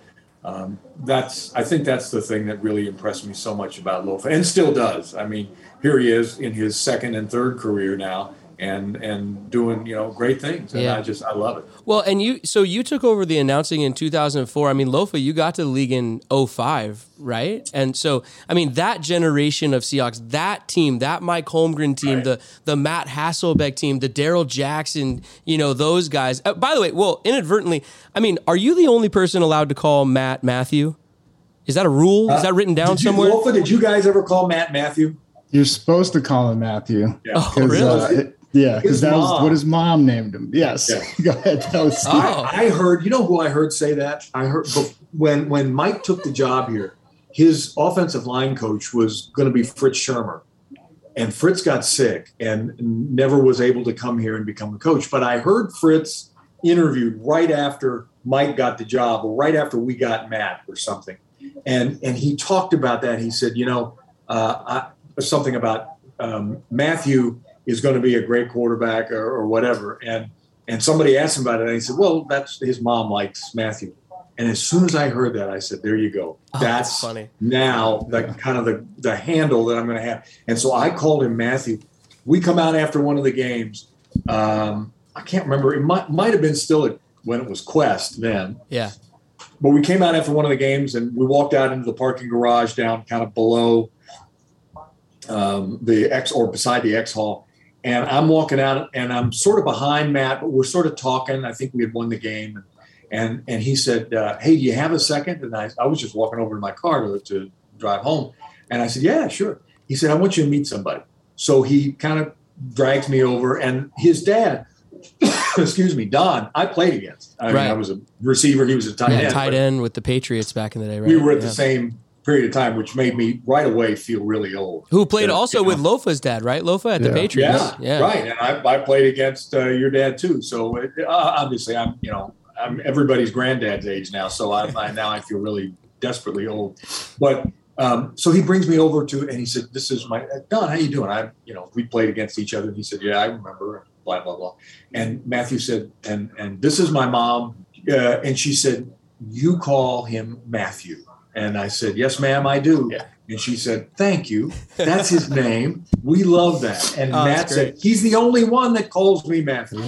um, that's I think that's the thing that really impressed me so much about Lofa and still does. I mean here he is in his second and third career now and and doing you know great things and Yeah. I just I love it Well, and you so you took over the announcing in 2004. I mean, Lofa, you got to the league in 05, right? And so, I mean, that generation of Seahawks, that team, that Mike Holmgren team, Right. the the Matt Hasselbeck team, the Darrell Jackson, you know, those guys. Uh, by the way, well, inadvertently, I mean, are you the only person allowed to call Matt Matthew? Is that a rule? Is that written down did you, somewhere? Lofa, did you guys ever call Matt Matthew You're supposed to call him Matthew. yeah Oh, 'Cause, really? uh, it- yeah, because His that was what his mom named him. Yes. Yeah. Go ahead. That was Oh. I, I heard, you know who I heard say that? I heard when when Mike took the job here, his offensive line coach was going to be Fritz Shurmur. And Fritz got sick and never was able to come here and become a coach. But I heard Fritz interviewed right after Mike got the job or right after we got Matt or something. And and he talked about that. He said, you know, uh, I, something about um, Matthew is going to be a great quarterback or, or whatever. And and somebody asked him about it, and he said, "Well, that's his mom likes Matthew." And as soon as I heard that, I said, "There you go. Oh, that's that's funny. now the kind of the the handle that I'm going to have." And so I called him Matthew. We come out after one of the games. Um, I can't remember. It might might have been still at, when it was Qwest then. Yeah. But we came out after one of the games and we walked out into the parking garage down kind of below um, the X or beside the X Hall. And I'm walking out and I'm sort of behind Matt, but we're sort of talking. I think we had won the game. and and he said, uh, "Hey, do you have a second? And I, I was just walking over to my car to, to drive home, and I said, "Yeah, sure." He said, "I want you to meet somebody." So he kind of drags me over, and his dad, excuse me, Don, I played against. I, mean, Right. I was a receiver; he was a tight yeah, end. tight end with the Patriots back in the day, right? We were at Yeah. the same period of time, which made me right away feel really old. Who played Yeah, also you with know. Lofa's dad, right? Lofa at the Yeah. Patriots. Yeah, right. And I, I played against uh, your dad too. So it, uh, obviously, I'm you know I'm everybody's granddad's age now. So I, I now I feel really desperately old. But um, so he brings me over to and he said, "This is my Don. How you doing? I you know we played against each other." And he said, "Yeah, I remember." Blah blah blah. And Matthew said, "And and this is my mom." Uh, and she said, "You call him Matthew." And I said, "Yes, ma'am, I do." Yeah. And she said, "Thank you. That's his name. We love that." And Oh, Matt said, "He's the only one that calls me Matthew."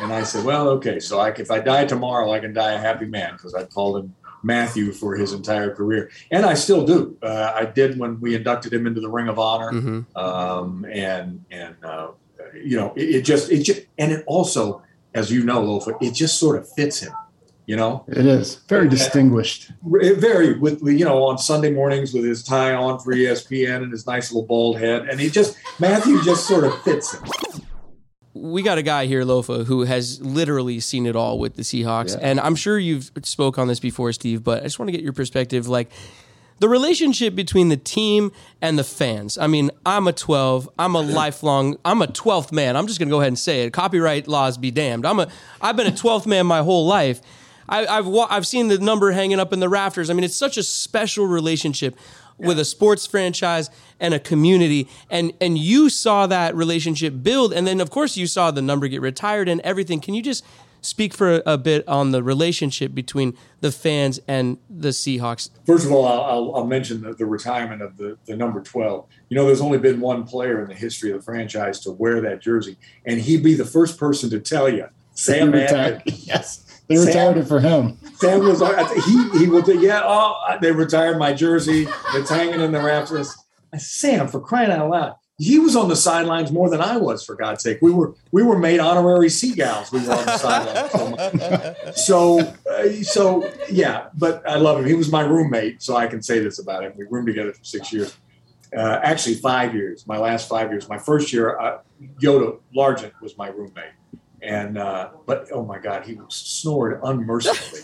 And I said, "Well, okay. So I, if I die tomorrow, I can die a happy man because I called him Matthew for his entire career, and I still do. Uh, I did when we inducted him into the Ring of Honor, hmm um, and and uh, you know, it, it just it just and it also, as you know, Lofa, it just sort of fits him. You know, It is very distinguished. it very with you know on Sunday mornings with his tie on for ESPN and his nice little bald head, and he just Matthew just sort of fits him. we got a guy here, Lofa, who has literally seen it all with the Seahawks, and I'm sure you've spoke on this before, Steve. But I just want to get your perspective, like the relationship between the team and the fans. I mean, I'm a 12. I'm a lifelong. I'm a 12th man. I'm just gonna go ahead and say it. Copyright laws be damned. I'm a. I've been a 12th man my whole life. I, I've wa- I've seen the number hanging up in the rafters. I mean, it's such a special relationship with a sports franchise and a community, and and you saw that relationship build, and then of course you saw the number get retired and everything. Can you just speak for a, a bit on the relationship between the fans and the Seahawks? First of all, I'll, I'll, I'll mention the, the retirement of the, the number 12. You know, there's only been one player in the history of the franchise to wear that jersey, and he'd be the first person to tell you, Sam He yes, they retired it for him. Sam was, he, he will, yeah, oh, they retired my jersey. It's hanging in the rafters. Sam, for crying out loud. He was on the sidelines more than I was, for God's sake. We were we were made honorary seagulls. We were on the sidelines. So, so, uh, so yeah. But I love him. He was my roommate, so I can say this about him. We roomed together for six years. Uh, actually, five years. My last five years. My first year, uh, Yoda Largent was my roommate, and uh, but oh my God, he snored unmercifully,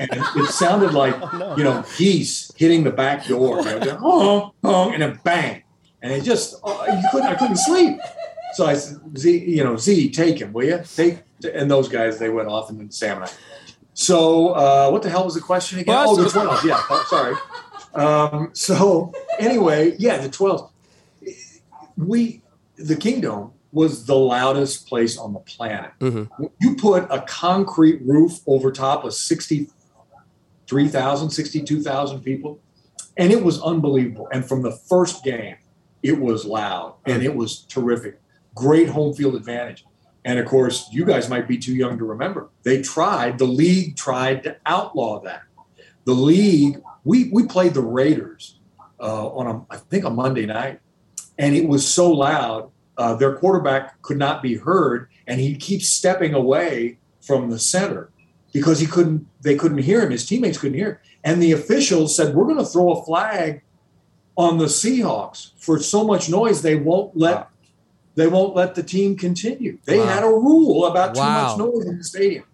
and it sounded like you know geese hitting the back door. Know, just, honk, honk, and then bang, and it just oh, you couldn't. I couldn't sleep. So I said, Z, you know, Z, take him, will you? Take and those guys, they went off, and then Sam and I. So uh, what the hell was the question again? Well, oh, the twelve. Yeah, oh, sorry. Um, so anyway, yeah, the twelve. We the Kingdome was the loudest place on the planet. Mhm. You put a concrete roof over top of 63,000, 62,000 people, and it was unbelievable. And from the first game, it was loud and it was terrific. Great home field advantage. And of course, you guys might be too young to remember. They tried, the league tried to outlaw that. The league, we, we played the Raiders uh, on, a, I think, a Monday night, and it was so loud, uh, their quarterback could not be heard, and he'd keep stepping away from the center because he couldn't, they couldn't hear him. His teammates couldn't hear him. And the officials said, We're going to throw a flag on the Seahawks for so much noise they won't let Wow. they won't let the team continue. They Wow. had a rule about too Wow. much noise in the stadium,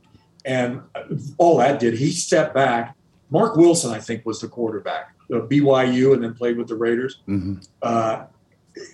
and uh, all that did he stepped back. Marc Wilson, I think, was the quarterback of BYU, and then played with the Raiders. Mhm. Uh,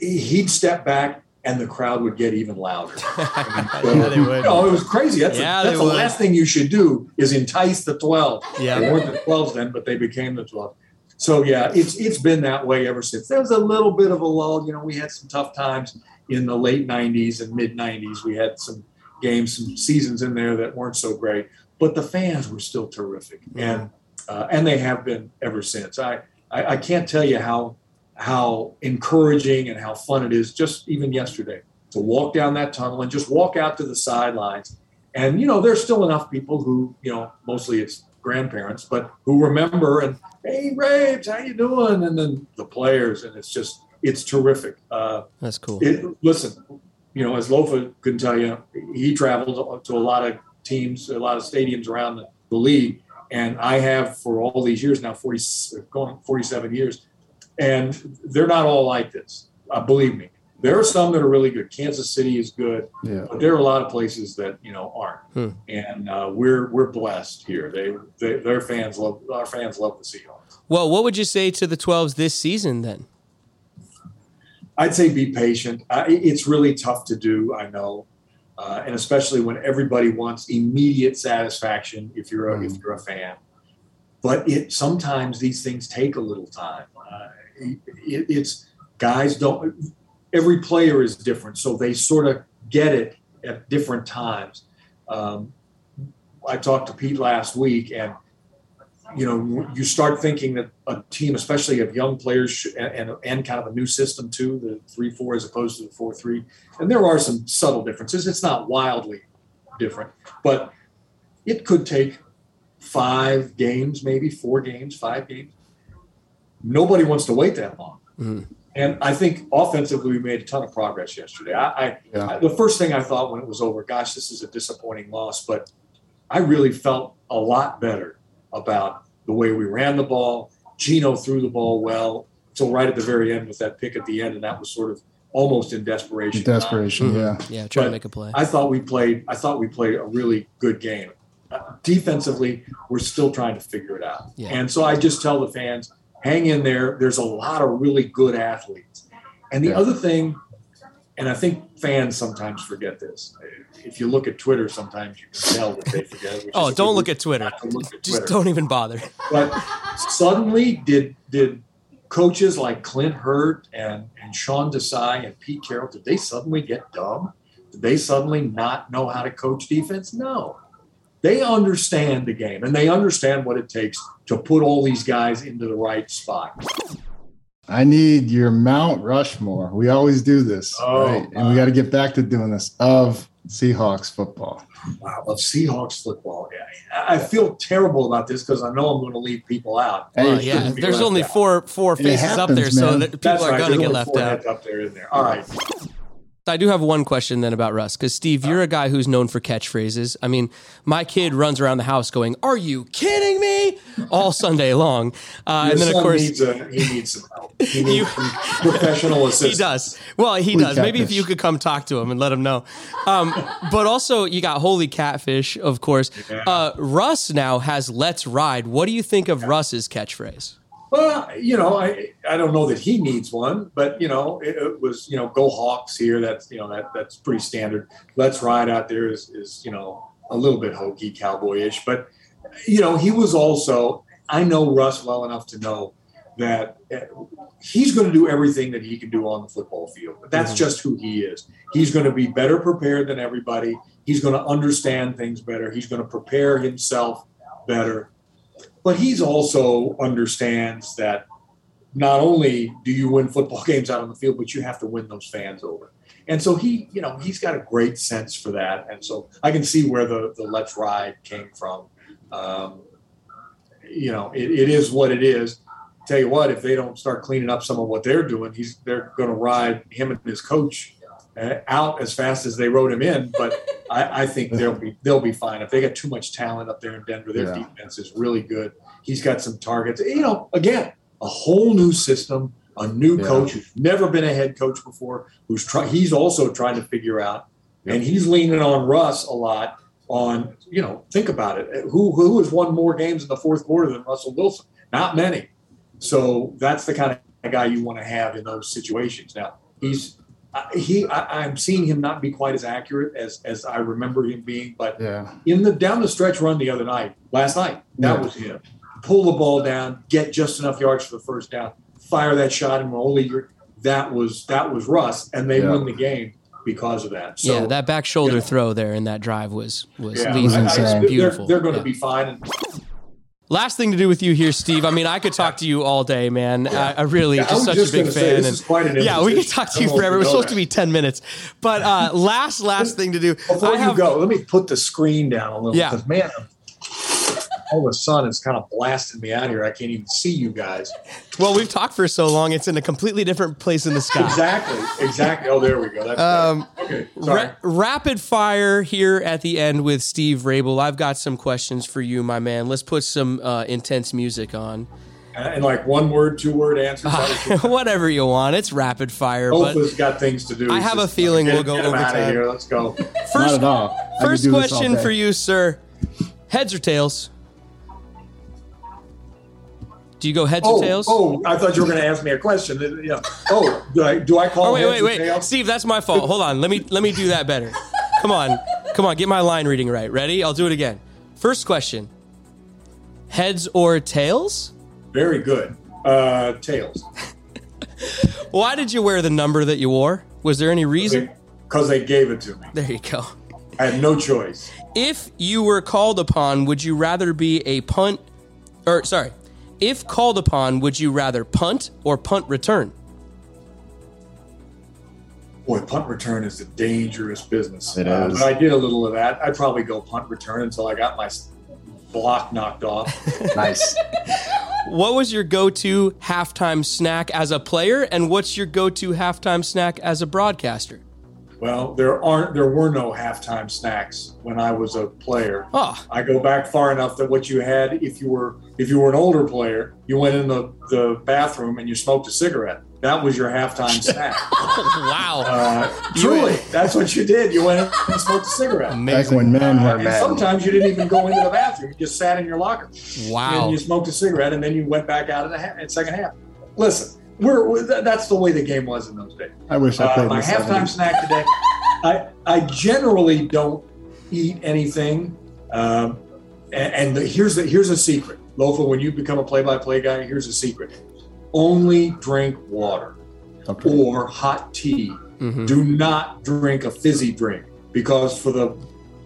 he'd step back, and the crowd would get even louder. yeah, they would. Oh, it was crazy. That's, Yeah, the, that's the would. last thing you should do is entice the 12. Yeah. They weren't the 12s then, but they became the 12. So yeah, it's it's been that way ever since. There was a little bit of a lull. You know, we had some tough times in the late 90s and mid 90s. We had some games, some seasons in there that weren't so great, but the fans were still terrific, and uh, and they have been ever since. I, I I can't tell you how how encouraging and how fun it is. Just even yesterday to walk down that tunnel and just walk out to the sidelines, and you know there's still enough people who you know mostly it's grandparents, but who remember and hey Raves, how you doing? And then the players, and it's just it's terrific. Uh, That's cool. it, listen, you know, as Lofa can tell you, he traveled to a lot of teams, a lot of stadiums around the the league, and I have for all these years now, 40, going 47 years, and they're not all like this. Uh, believe me, there are some that are really good. Kansas City is good, Yeah. but there are a lot of places that you know aren't, Hmm. and uh, we're we're blessed here. They, they their fans love our fans love the Seahawks. Well, what would you say to the 12s this season then? I'd say be patient. Uh, it- it's really tough to do, I know, uh, and especially when everybody wants immediate satisfaction. If you're a, if you're a fan, but it sometimes these things take a little time. Uh, it, it's guys don't. Every player is different, so they sort of get it at different times. Um, I talked to Pete last week, and you know, you start thinking that a team, especially of young players, and, and, and kind of a new system too, the three four as opposed to the four three, and there are some subtle differences. It's not wildly different, but it could take five games, maybe four games, five games. Nobody wants to wait that long. Mhm. And I think offensively, we made a ton of progress yesterday. I, I, Yeah. I the first thing I thought when it was over, gosh, this is a disappointing loss, but I really felt a lot better about the way we ran the ball. Geno threw the ball well until right at the very end with that pick at the end, and that was sort of almost in desperation. Desperation. Mhm. Yeah. Yeah, try to make a play. I thought we played. I thought we played a really good game. Uh, defensively, we're still trying to figure it out. Yeah. And so I just tell the fans, hang in there. There's a lot of really good athletes. And the Yeah. other thing, and I think fans sometimes forget this. If you look at Twitter, sometimes you can tell that they forget. Oh, don't look at Twitter. look at Just don't even bother. But suddenly, did did coaches like Clint Hurtt and and Sean Desai and Pete Carroll did they suddenly get dumb? Did they suddenly not know how to coach defense? No, they understand the game and they understand what it takes to put all these guys into the right spot. I need your Mount Rushmore. We always do this, Oh, right? And we got to get back to doing this of Seahawks football. Wow, of Seahawks football. Yeah, I I feel terrible about this because I know I'm going to leave people out. Hey, Well, yeah, there's only out. four four It faces up happens, there, so that people That's are right. going to get left out. up there in there. All right. I do have one question then about Russ because Steve, you're a guy who's known for catchphrases. I mean, my kid runs around the house going, "Are you kidding me?" all Sunday long, uh, and then of course needs a, he needs some help. He needs You- professional assistance. he does. Well, he Holy does. Maybe if you could come talk to him and let him know. Um, but also, you got holy catfish, of course. Uh, Russ now has "Let's Ride." What do you think of Russ's catchphrase? Well, you know, I I don't know that he needs one, but you know, it, it was you know, go Hawks here. That's you know that that's pretty standard. Let's ride out there is is you know a little bit hokey, cowboyish, but you know he was also. I know Russ well enough to know that uh, he's going to do everything that he can do on the football field. That's just who he is. He's going to be better prepared than everybody. He's going to understand things better. He's going to prepare himself better but he's also understands that not only do you win football games out on the field, but you have to win those fans over. And so he, you know, he's got a great sense for that. And so I can see where the the let's ride came from. Um, you know, it, it is what it is. Tell you what, if they don't start cleaning up some of what they're doing, he's they're going to ride him and his coach Uh, out as fast as they rode him in. But I, I think they'll be they'll be fine. If they got too much talent up there in Denver, their Yeah. defense is really good. He's got some targets. You know, again, a whole new system, a new Yeah. coach who's never been a head coach before, who's try, he's also trying to figure out, and he's leaning on Russ a lot. On you know, think about it. Who who has won more games in the fourth quarter than Russell Wilson? Not many. So that's the kind of guy you want to have in those situations. Now he's I- he I, I'm seeing him not be quite as accurate as as I remember him being, but Yeah. in the down the stretch run the other night, last night, that Yeah. was him. Pull the ball down, get just enough yards for the first down, fire that shot and roll your that was that was Russ, and they Yeah. win the game because of that. So yeah, that back shoulder yeah. throw there in that drive was was yeah, lethal. I- I- insane. they're- beautiful. They're, going to Yeah. be fine. And Last thing to do with you here, Steve. I mean, I could talk to you all day, man. I, I really Yeah, just such just a big fan. say, this and- is quite an yeah, we could talk to you don't know if forever. It was supposed that. to be ten minutes, but uh, last last thing to do. Before I you go, let me put the screen down a little Yeah. because man, all the sun is kind of blasting me out here. I can't even see you guys. Well, we've talked for so long; it's in a completely different place in the sky. Exactly, exactly. Oh, there we go. That's Um, Okay, sorry. Ra- rapid fire here at the end with Steve Raible. I've got some questions for you, my man. Let's put some uh, intense music on. and like one word, two word answers. Whatever you want. It's rapid fire. Both But of us got things to do. I It's have a just, feeling get- we'll go get 'em outta overtime. here. Let's go. Not first, at all. I first do this all question for you, sir. Heads or tails? Do you go heads Oh, or tails? oh, I thought you were going to ask me a question. Yeah. Oh, do I do I call? Oh, wait, heads wait, or wait, tails? Steve, that's my fault. Hold on, let me let me do that better. Come on, come on, get my line reading right. Ready? I'll do it again. First question: Heads or tails? Very good. Uh, tails. Why did you wear the number that you wore? Was there any reason? Because they gave it to me. There you go. I had no choice. If you were called upon, would you rather be a punt, or sorry, if called upon, would you rather punt or punt return? Boy, punt return is a dangerous business. It Uh, is. but I did a little of that. I'd probably go punt return until I got my block knocked off. Nice. What was your go-to halftime snack as a player, and what's your go-to halftime snack as a broadcaster? well, there aren't, there were no halftime snacks when I was a player. Oh, I go back far enough that what you had, if you were if you were an older player, you went in the, the bathroom and you smoked a cigarette. That was your halftime snack. wow. Uh, truly, that's what you did. You went in and smoked a cigarette. Back when men were men. sometimes you didn't even go into the bathroom; you just sat in your locker. Wow. And you smoked a cigarette, and then you went back out in the, ha- in second half. Listen, we're, we're that's the way the game was in those days. I wish I Uh, played in my halftime 70s. snack today. I I generally don't eat anything. Um, and and the, here's the here's a secret, Lofa. When you become a play-by-play guy, here's a secret: only drink water Okay. or hot tea. Mhm. Do not drink a fizzy drink because for the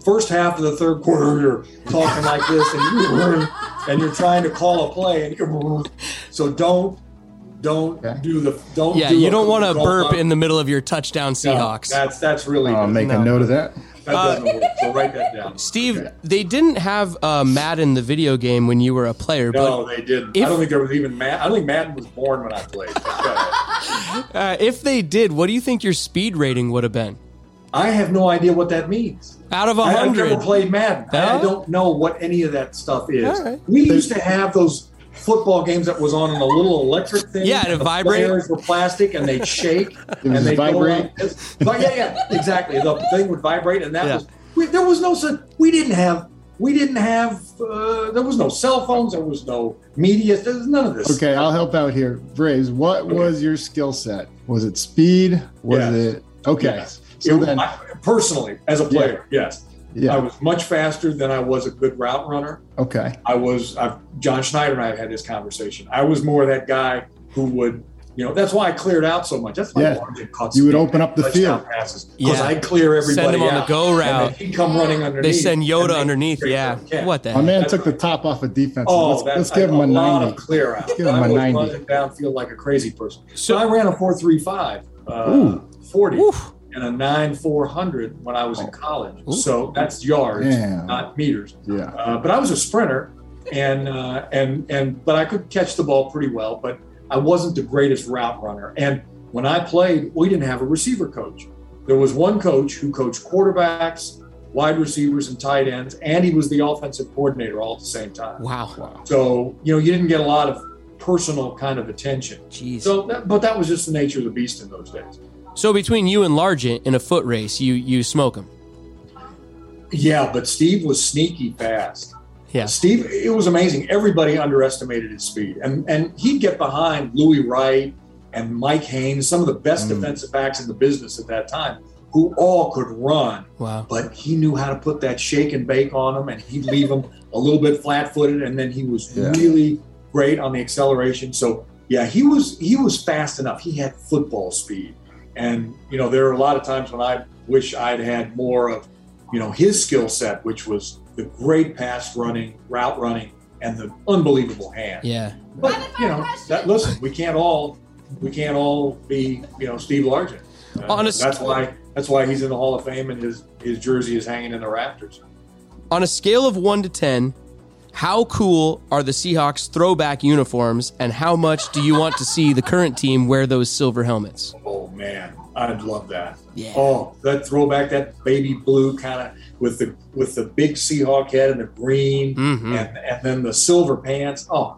first half of the third quarter, you're talking like this, and you and you're trying to call a play, and you're so don't don't Okay. do the don't. Yeah, do you don't want to don't- burp in the middle of your touchdown no, Seahawks. That's that's really I'll make No. a note of that. That doesn't work. So write that down. Steve, they didn't have uh, Madden the video game when you were a player, No, they didn't. if- I don't think there was even Matt. I don't think Madden was born when I played. Uh, if they did, what do you think your speed rating would have been? I have no idea what that means. Out of a I, have never hundred, played Madden. I, I don't know what any of that stuff is. Right. We used to have those football games that was on in a little electric thing. Yeah, and it the vibrate. Were plastic and they'd shake was and they'd vibrate. Go. But yeah, yeah, exactly. The thing would vibrate, and that Yeah. was we, there was no such. We didn't have. We didn't have. Uh, there was no cell phones. There was no media. There was none of this. Okay, I'll help out here. Braves, what was your skill set? Was it speed? Was Yes. it okay? Yes. So It- then, I- personally, as a player, yes, I was much faster than I was a good route runner. okay, I was I've, John Schneider and I have had this conversation. I was more that guy who would, you know, that's why I cleared out so much. That's why Yeah. Largent caught You would speed, open up the touchdown field. passes because Yeah. I'd clear everybody Send him on the out, go and route. then he'd come running underneath. they send Yoda they underneath. Yeah, to the catch. what the my heck? man That's took the top off of defense. Oh, let's, that's let's give him a, lot ninety. of clear out. Let's give him I a was 90. running downfield like a crazy person. So- So I ran a four three five, uh, Ooh. forty, Oof. And a nine four hundred when I was in college. Ooh. So that's yards, Yeah. not meters. Yeah, Uh, but I was a sprinter, and uh, and and but I could catch the ball pretty well. But I wasn't the greatest route runner. And when I played, we didn't have a receiver coach. There was one coach who coached quarterbacks, wide receivers, and tight ends, and he was the offensive coordinator all at the same time. Wow. So you know you didn't get a lot of personal kind of attention. Jeez. So, that, but that was just the nature of the beast in those days. So between you and Largent in a foot race, you you smoke him. Yeah, but Steve was sneaky fast. Yeah. Steve, it was amazing. Everybody underestimated his speed, and and he'd get behind Louis Wright and Mike Haynes, some of the best Mm. defensive backs in the business at that time, who all could run. Wow. But he knew how to put that shake and bake on them, and he'd leave them a little bit flat-footed, and then he was Yeah. really great on the acceleration. So yeah, he was he was fast enough. He had football speed, and you know there are a lot of times when I wish I'd had more of you know his skill set, which was the great pass running, route running, and the unbelievable hand. Yeah. But you know, that listen, we can't all we can't all be you know Steve Largent. Uh, Honest- that's why that's why he's in the Hall of Fame and his his jersey is hanging in the rafters. On a scale of one to ten, how cool are the Seahawks throwback uniforms, and how much do you want to see the current team wear those silver helmets? Man, I'd love that. Yeah. Oh, that throwback, that baby blue kind of with the with the big Seahawk head and the green, Mhm. and and then the silver pants. Oh,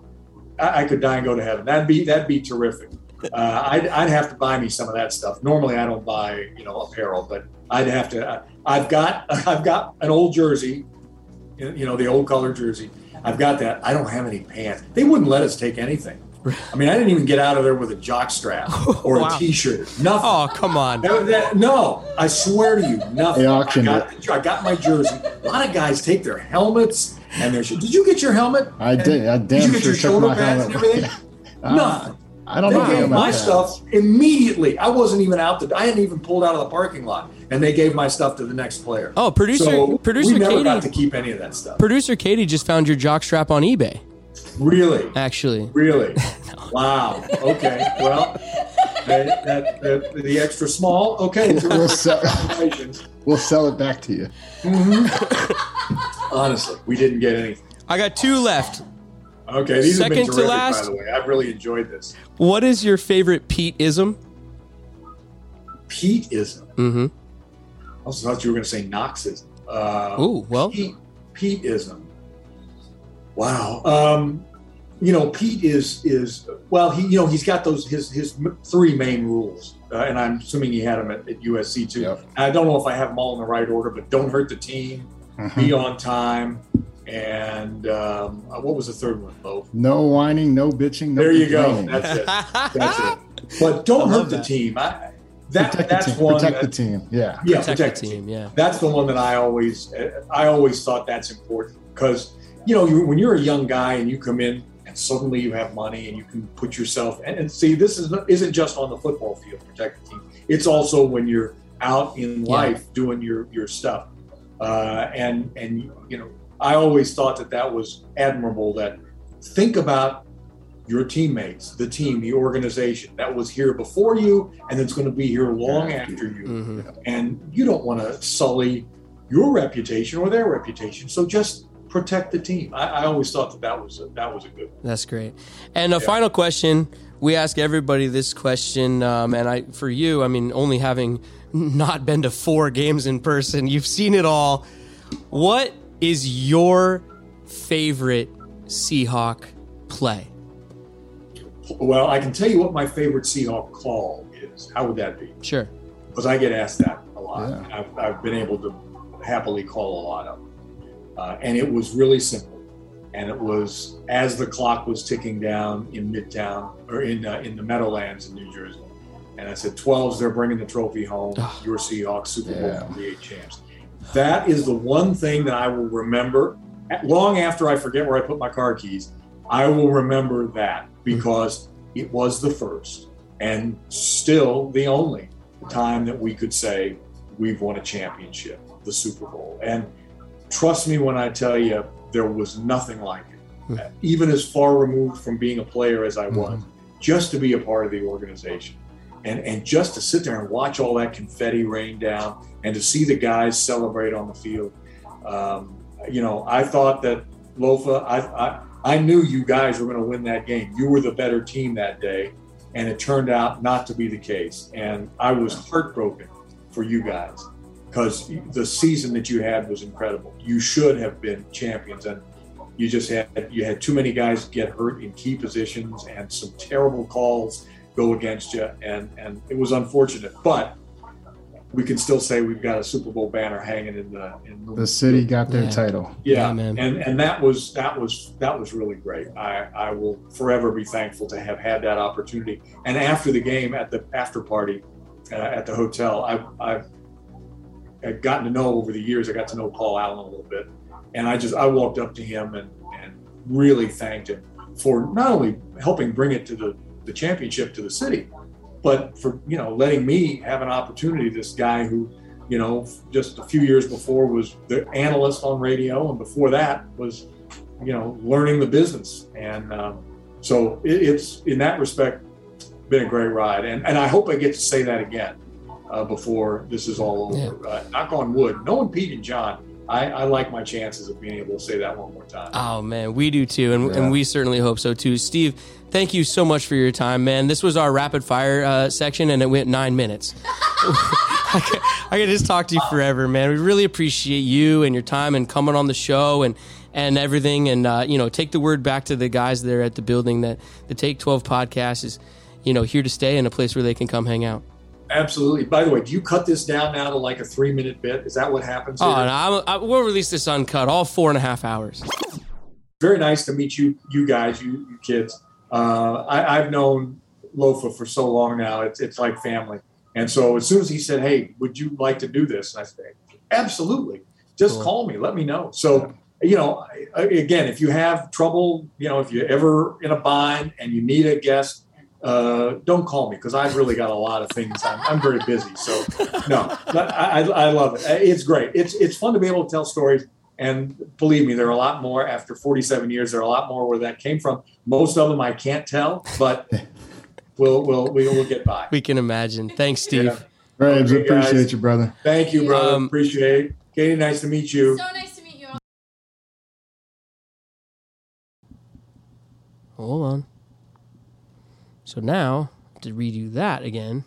I, I could die and go to heaven. That'd be that'd be terrific. Uh, I'd, I'd have to buy me some of that stuff. Normally, I don't buy you know apparel, but I'd have to. I've got I've got an old jersey, you know the old color jersey. I've got that. I don't have any pants. They wouldn't let us take anything. I mean, I didn't even get out of there with a jock strap or Wow. a T-shirt. Nothing. Oh, come on. That- that- no, I swear to you, nothing. They auctioned I got, I got my jersey. A lot of guys take their helmets and their. Did you get your helmet? I And did. I Did damn you get sure your took shoulder my pads and helmet. everything? Uh, Nothing. I don't They know. gave my that. stuff immediately. I wasn't even out the. I hadn't even pulled out of the parking lot, and they gave my stuff to the next player. Oh, producer- So producer we never Katie- got to keep any of that stuff. Producer Katie just found your jock strap on eBay. Really, Actually, really. Wow. Okay. Well, that, that, that, the extra small. Okay. We'll sell, we'll sell it back to you. Honestly, we didn't get anything. I got two left. Okay, these have been Second to last. by the way. I've really enjoyed this. What is your favorite Pete ism? Pete-ism. Mm-hmm. I also thought you were going to say Knoxism. Uh, Ooh, well, Pete, Pete-ism. Wow. Um, you know, Pete is is well. He you know he's got those his his three main rules, uh, and I'm assuming he had them at, at USC too. Yep. I don't know if I have them all in the right order, but don't hurt the team, Mhm. be on time, and um, uh, what was the third one, Bo? No whining, no bitching. No There you go. That's it. That's it. But don't I love hurt the that. team. I, that protect that's the team. one. Protect that- the team. Yeah. Yeah, protect, the team. Yeah. That's the one that I always, I always thought that's important because you know you, when you're a young guy and you come in and suddenly you have money and you can put yourself and, and see this is isn't just on the football field protect the team. It's also when you're out in Yeah. life doing your your stuff. Uh, and and you know I always thought that that was admirable. That think about your teammates, the team, the organization that was here before you, and it's going to be here long after you hmm and you don't want to sully your reputation or their reputation. So just protect the team. I, I always thought that that was a, that was a good. One. That's great. And a Yeah. final question. We ask everybody this question, um, and I, for you, I mean, only having not been to four games in person, you've seen it all. What is your favorite Seahawk play? Well, I can tell you what my favorite Seahawk call is. How would that be? Sure. Because I get asked that a lot. Yeah. I've, I've been able to happily call a lot of them. Uh, and it was really simple. And it was as the clock was ticking down in Midtown or in uh, in the Meadowlands in New Jersey. And I said, 12s, they're bringing the trophy home. Your Seahawks, Super Bowl Yeah. 48 champs. That is the one thing that I will remember long after I forget where I put my car keys. I will remember that because it was the first and still the only time that we could say we've won a championship, the Super Bowl. And trust me when I tell you, there was nothing like it. Even as far removed from being a player as I was, just to be a part of the organization. And, and just to sit there and watch all that confetti rain down and to see the guys celebrate on the field. Um, you know, I thought that Lofa, I, I, I knew you guys were going to win that game. You were the better team that day, and it turned out not to be the case. And I was heartbroken for you guys because the season that you had was incredible. You should have been champions, and you just had you had too many guys get hurt in key positions, and some terrible calls go against you, and and it was unfortunate, but. We can still say we've got a Super Bowl banner hanging in the in The city got their Yeah. title. yeah, Yeah, man. and and that was that was that was really great. I I will forever be thankful to have had that opportunity. And after the game, at the after party, uh, at the hotel, I've I've I've gotten to know over the years. I got to know Paul Allen a little bit, and I just I walked up to him and and really thanked him for not only helping bring it to the the championship to the city, but for you know letting me have an opportunity. This guy who you know, just a few years before was the analyst on radio, and before that was, you know, learning the business. And um, so it, it's in that respect been a great ride, and and I hope I get to say that again uh, before this is all over. Uh, knock on wood. Knowing Pete and John, I, I like my chances of being able to say that one more time. Oh man, we do too, and, Yeah. and we certainly hope so too. Steve, thank you so much for your time, man. This was our rapid fire uh, section, and it went nine minutes. I, could, I could just talk to you forever, man. We really appreciate you and your time and coming on the show and and everything. And uh, you know, take the word back to the guys there at the building that the Take Twelve podcast is, you know, here to stay and a place where they can come hang out. Absolutely. By the way, do you cut this down now to like a three minute bit? Is that what happens? Oh, here? and I'm, I, we'll release this uncut, all four and a half hours. very nice to meet you, you guys, you, you kids. Uh, I, I've known Lofa for so long now; it's it's like family. And so as soon as he said, "Hey, would you like to do this?" I said, "Absolutely. Just Cool. call me. Let me know." So you know, again, if you have trouble, you know, if you're ever in a bind and you need a guest, uh, don't call me because I've really got a lot of things. I'm, I'm very busy. So no, but I, I I love it. It's great. It's it's fun to be able to tell stories. And believe me, there are a lot more after 47 years. There are a lot more where that came from. Most of them I can't tell, but we'll we'll we'll, we'll get by. We can imagine. Thanks, Steve. Yeah. Rabes, Okay, guys. appreciate you, brother. Thank you, brother. Um, Appreciate it. Katie, nice to meet you. So nice to meet you all. Hold on. So now to redo that again.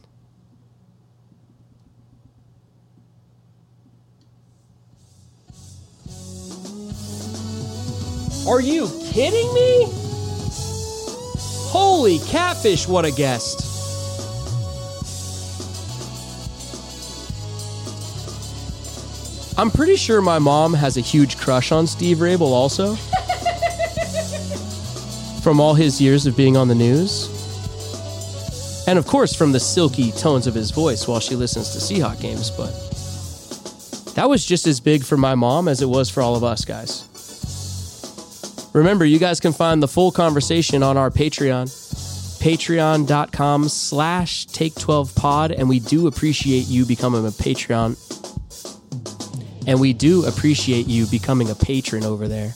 Are you kidding me? Holy catfish, what a guest. I'm pretty sure my mom has a huge crush on Steve Raible also from all his years of being on the news. And of course, from the silky tones of his voice while she listens to Seahawk games. But that was just as big for my mom as it was for all of us guys. Remember, you guys can find the full conversation on our Patreon, patreon.com slash take12pod. And we do appreciate you becoming a Patreon. And we do appreciate you becoming a patron over there.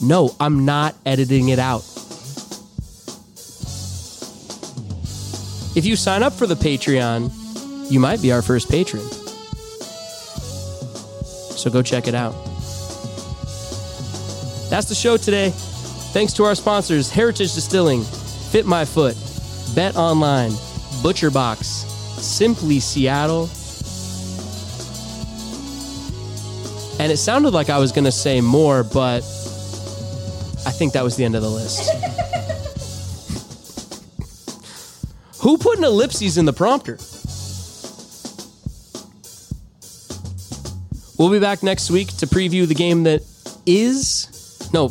No, I'm not editing it out. If you sign up for the Patreon, you might be our first patron. So go check it out. That's the show today. Thanks to our sponsors Heritage Distilling, Fit My Foot, Bet Online, Butcher Box, Simply Seattle. And it sounded like I was going to say more, but I think that was the end of the list. Who put an ellipses in the prompter? We'll be back next week to preview the game that is. No.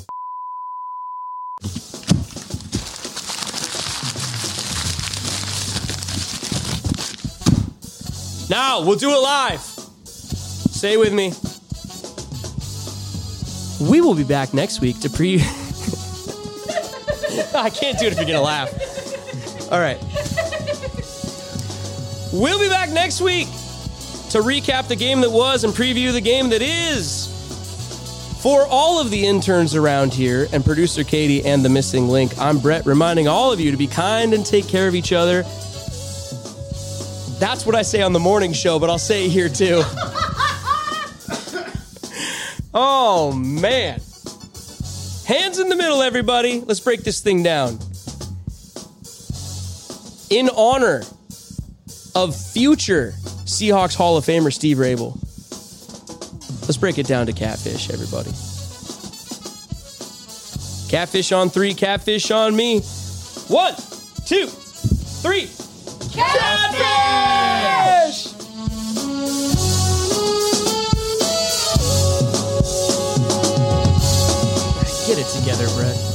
Now, we'll do it live. Stay with me. We will be back next week to pre. I can't do it if you're going to laugh. All right. We'll be back next week to recap the game that was and preview the game that is. For all of the interns around here and producer Katie and the missing link, I'm Brett reminding all of you to be kind and take care of each other. That's what I say on the morning show, but I'll say it here too. oh, man. Hands in the middle, everybody. Let's break this thing down. In honor of future Seahawks Hall of Famer Steve Raible. Let's break it down to catfish, everybody. Catfish on three, catfish on me. One, two, three. Catfish! Get it together, Brett.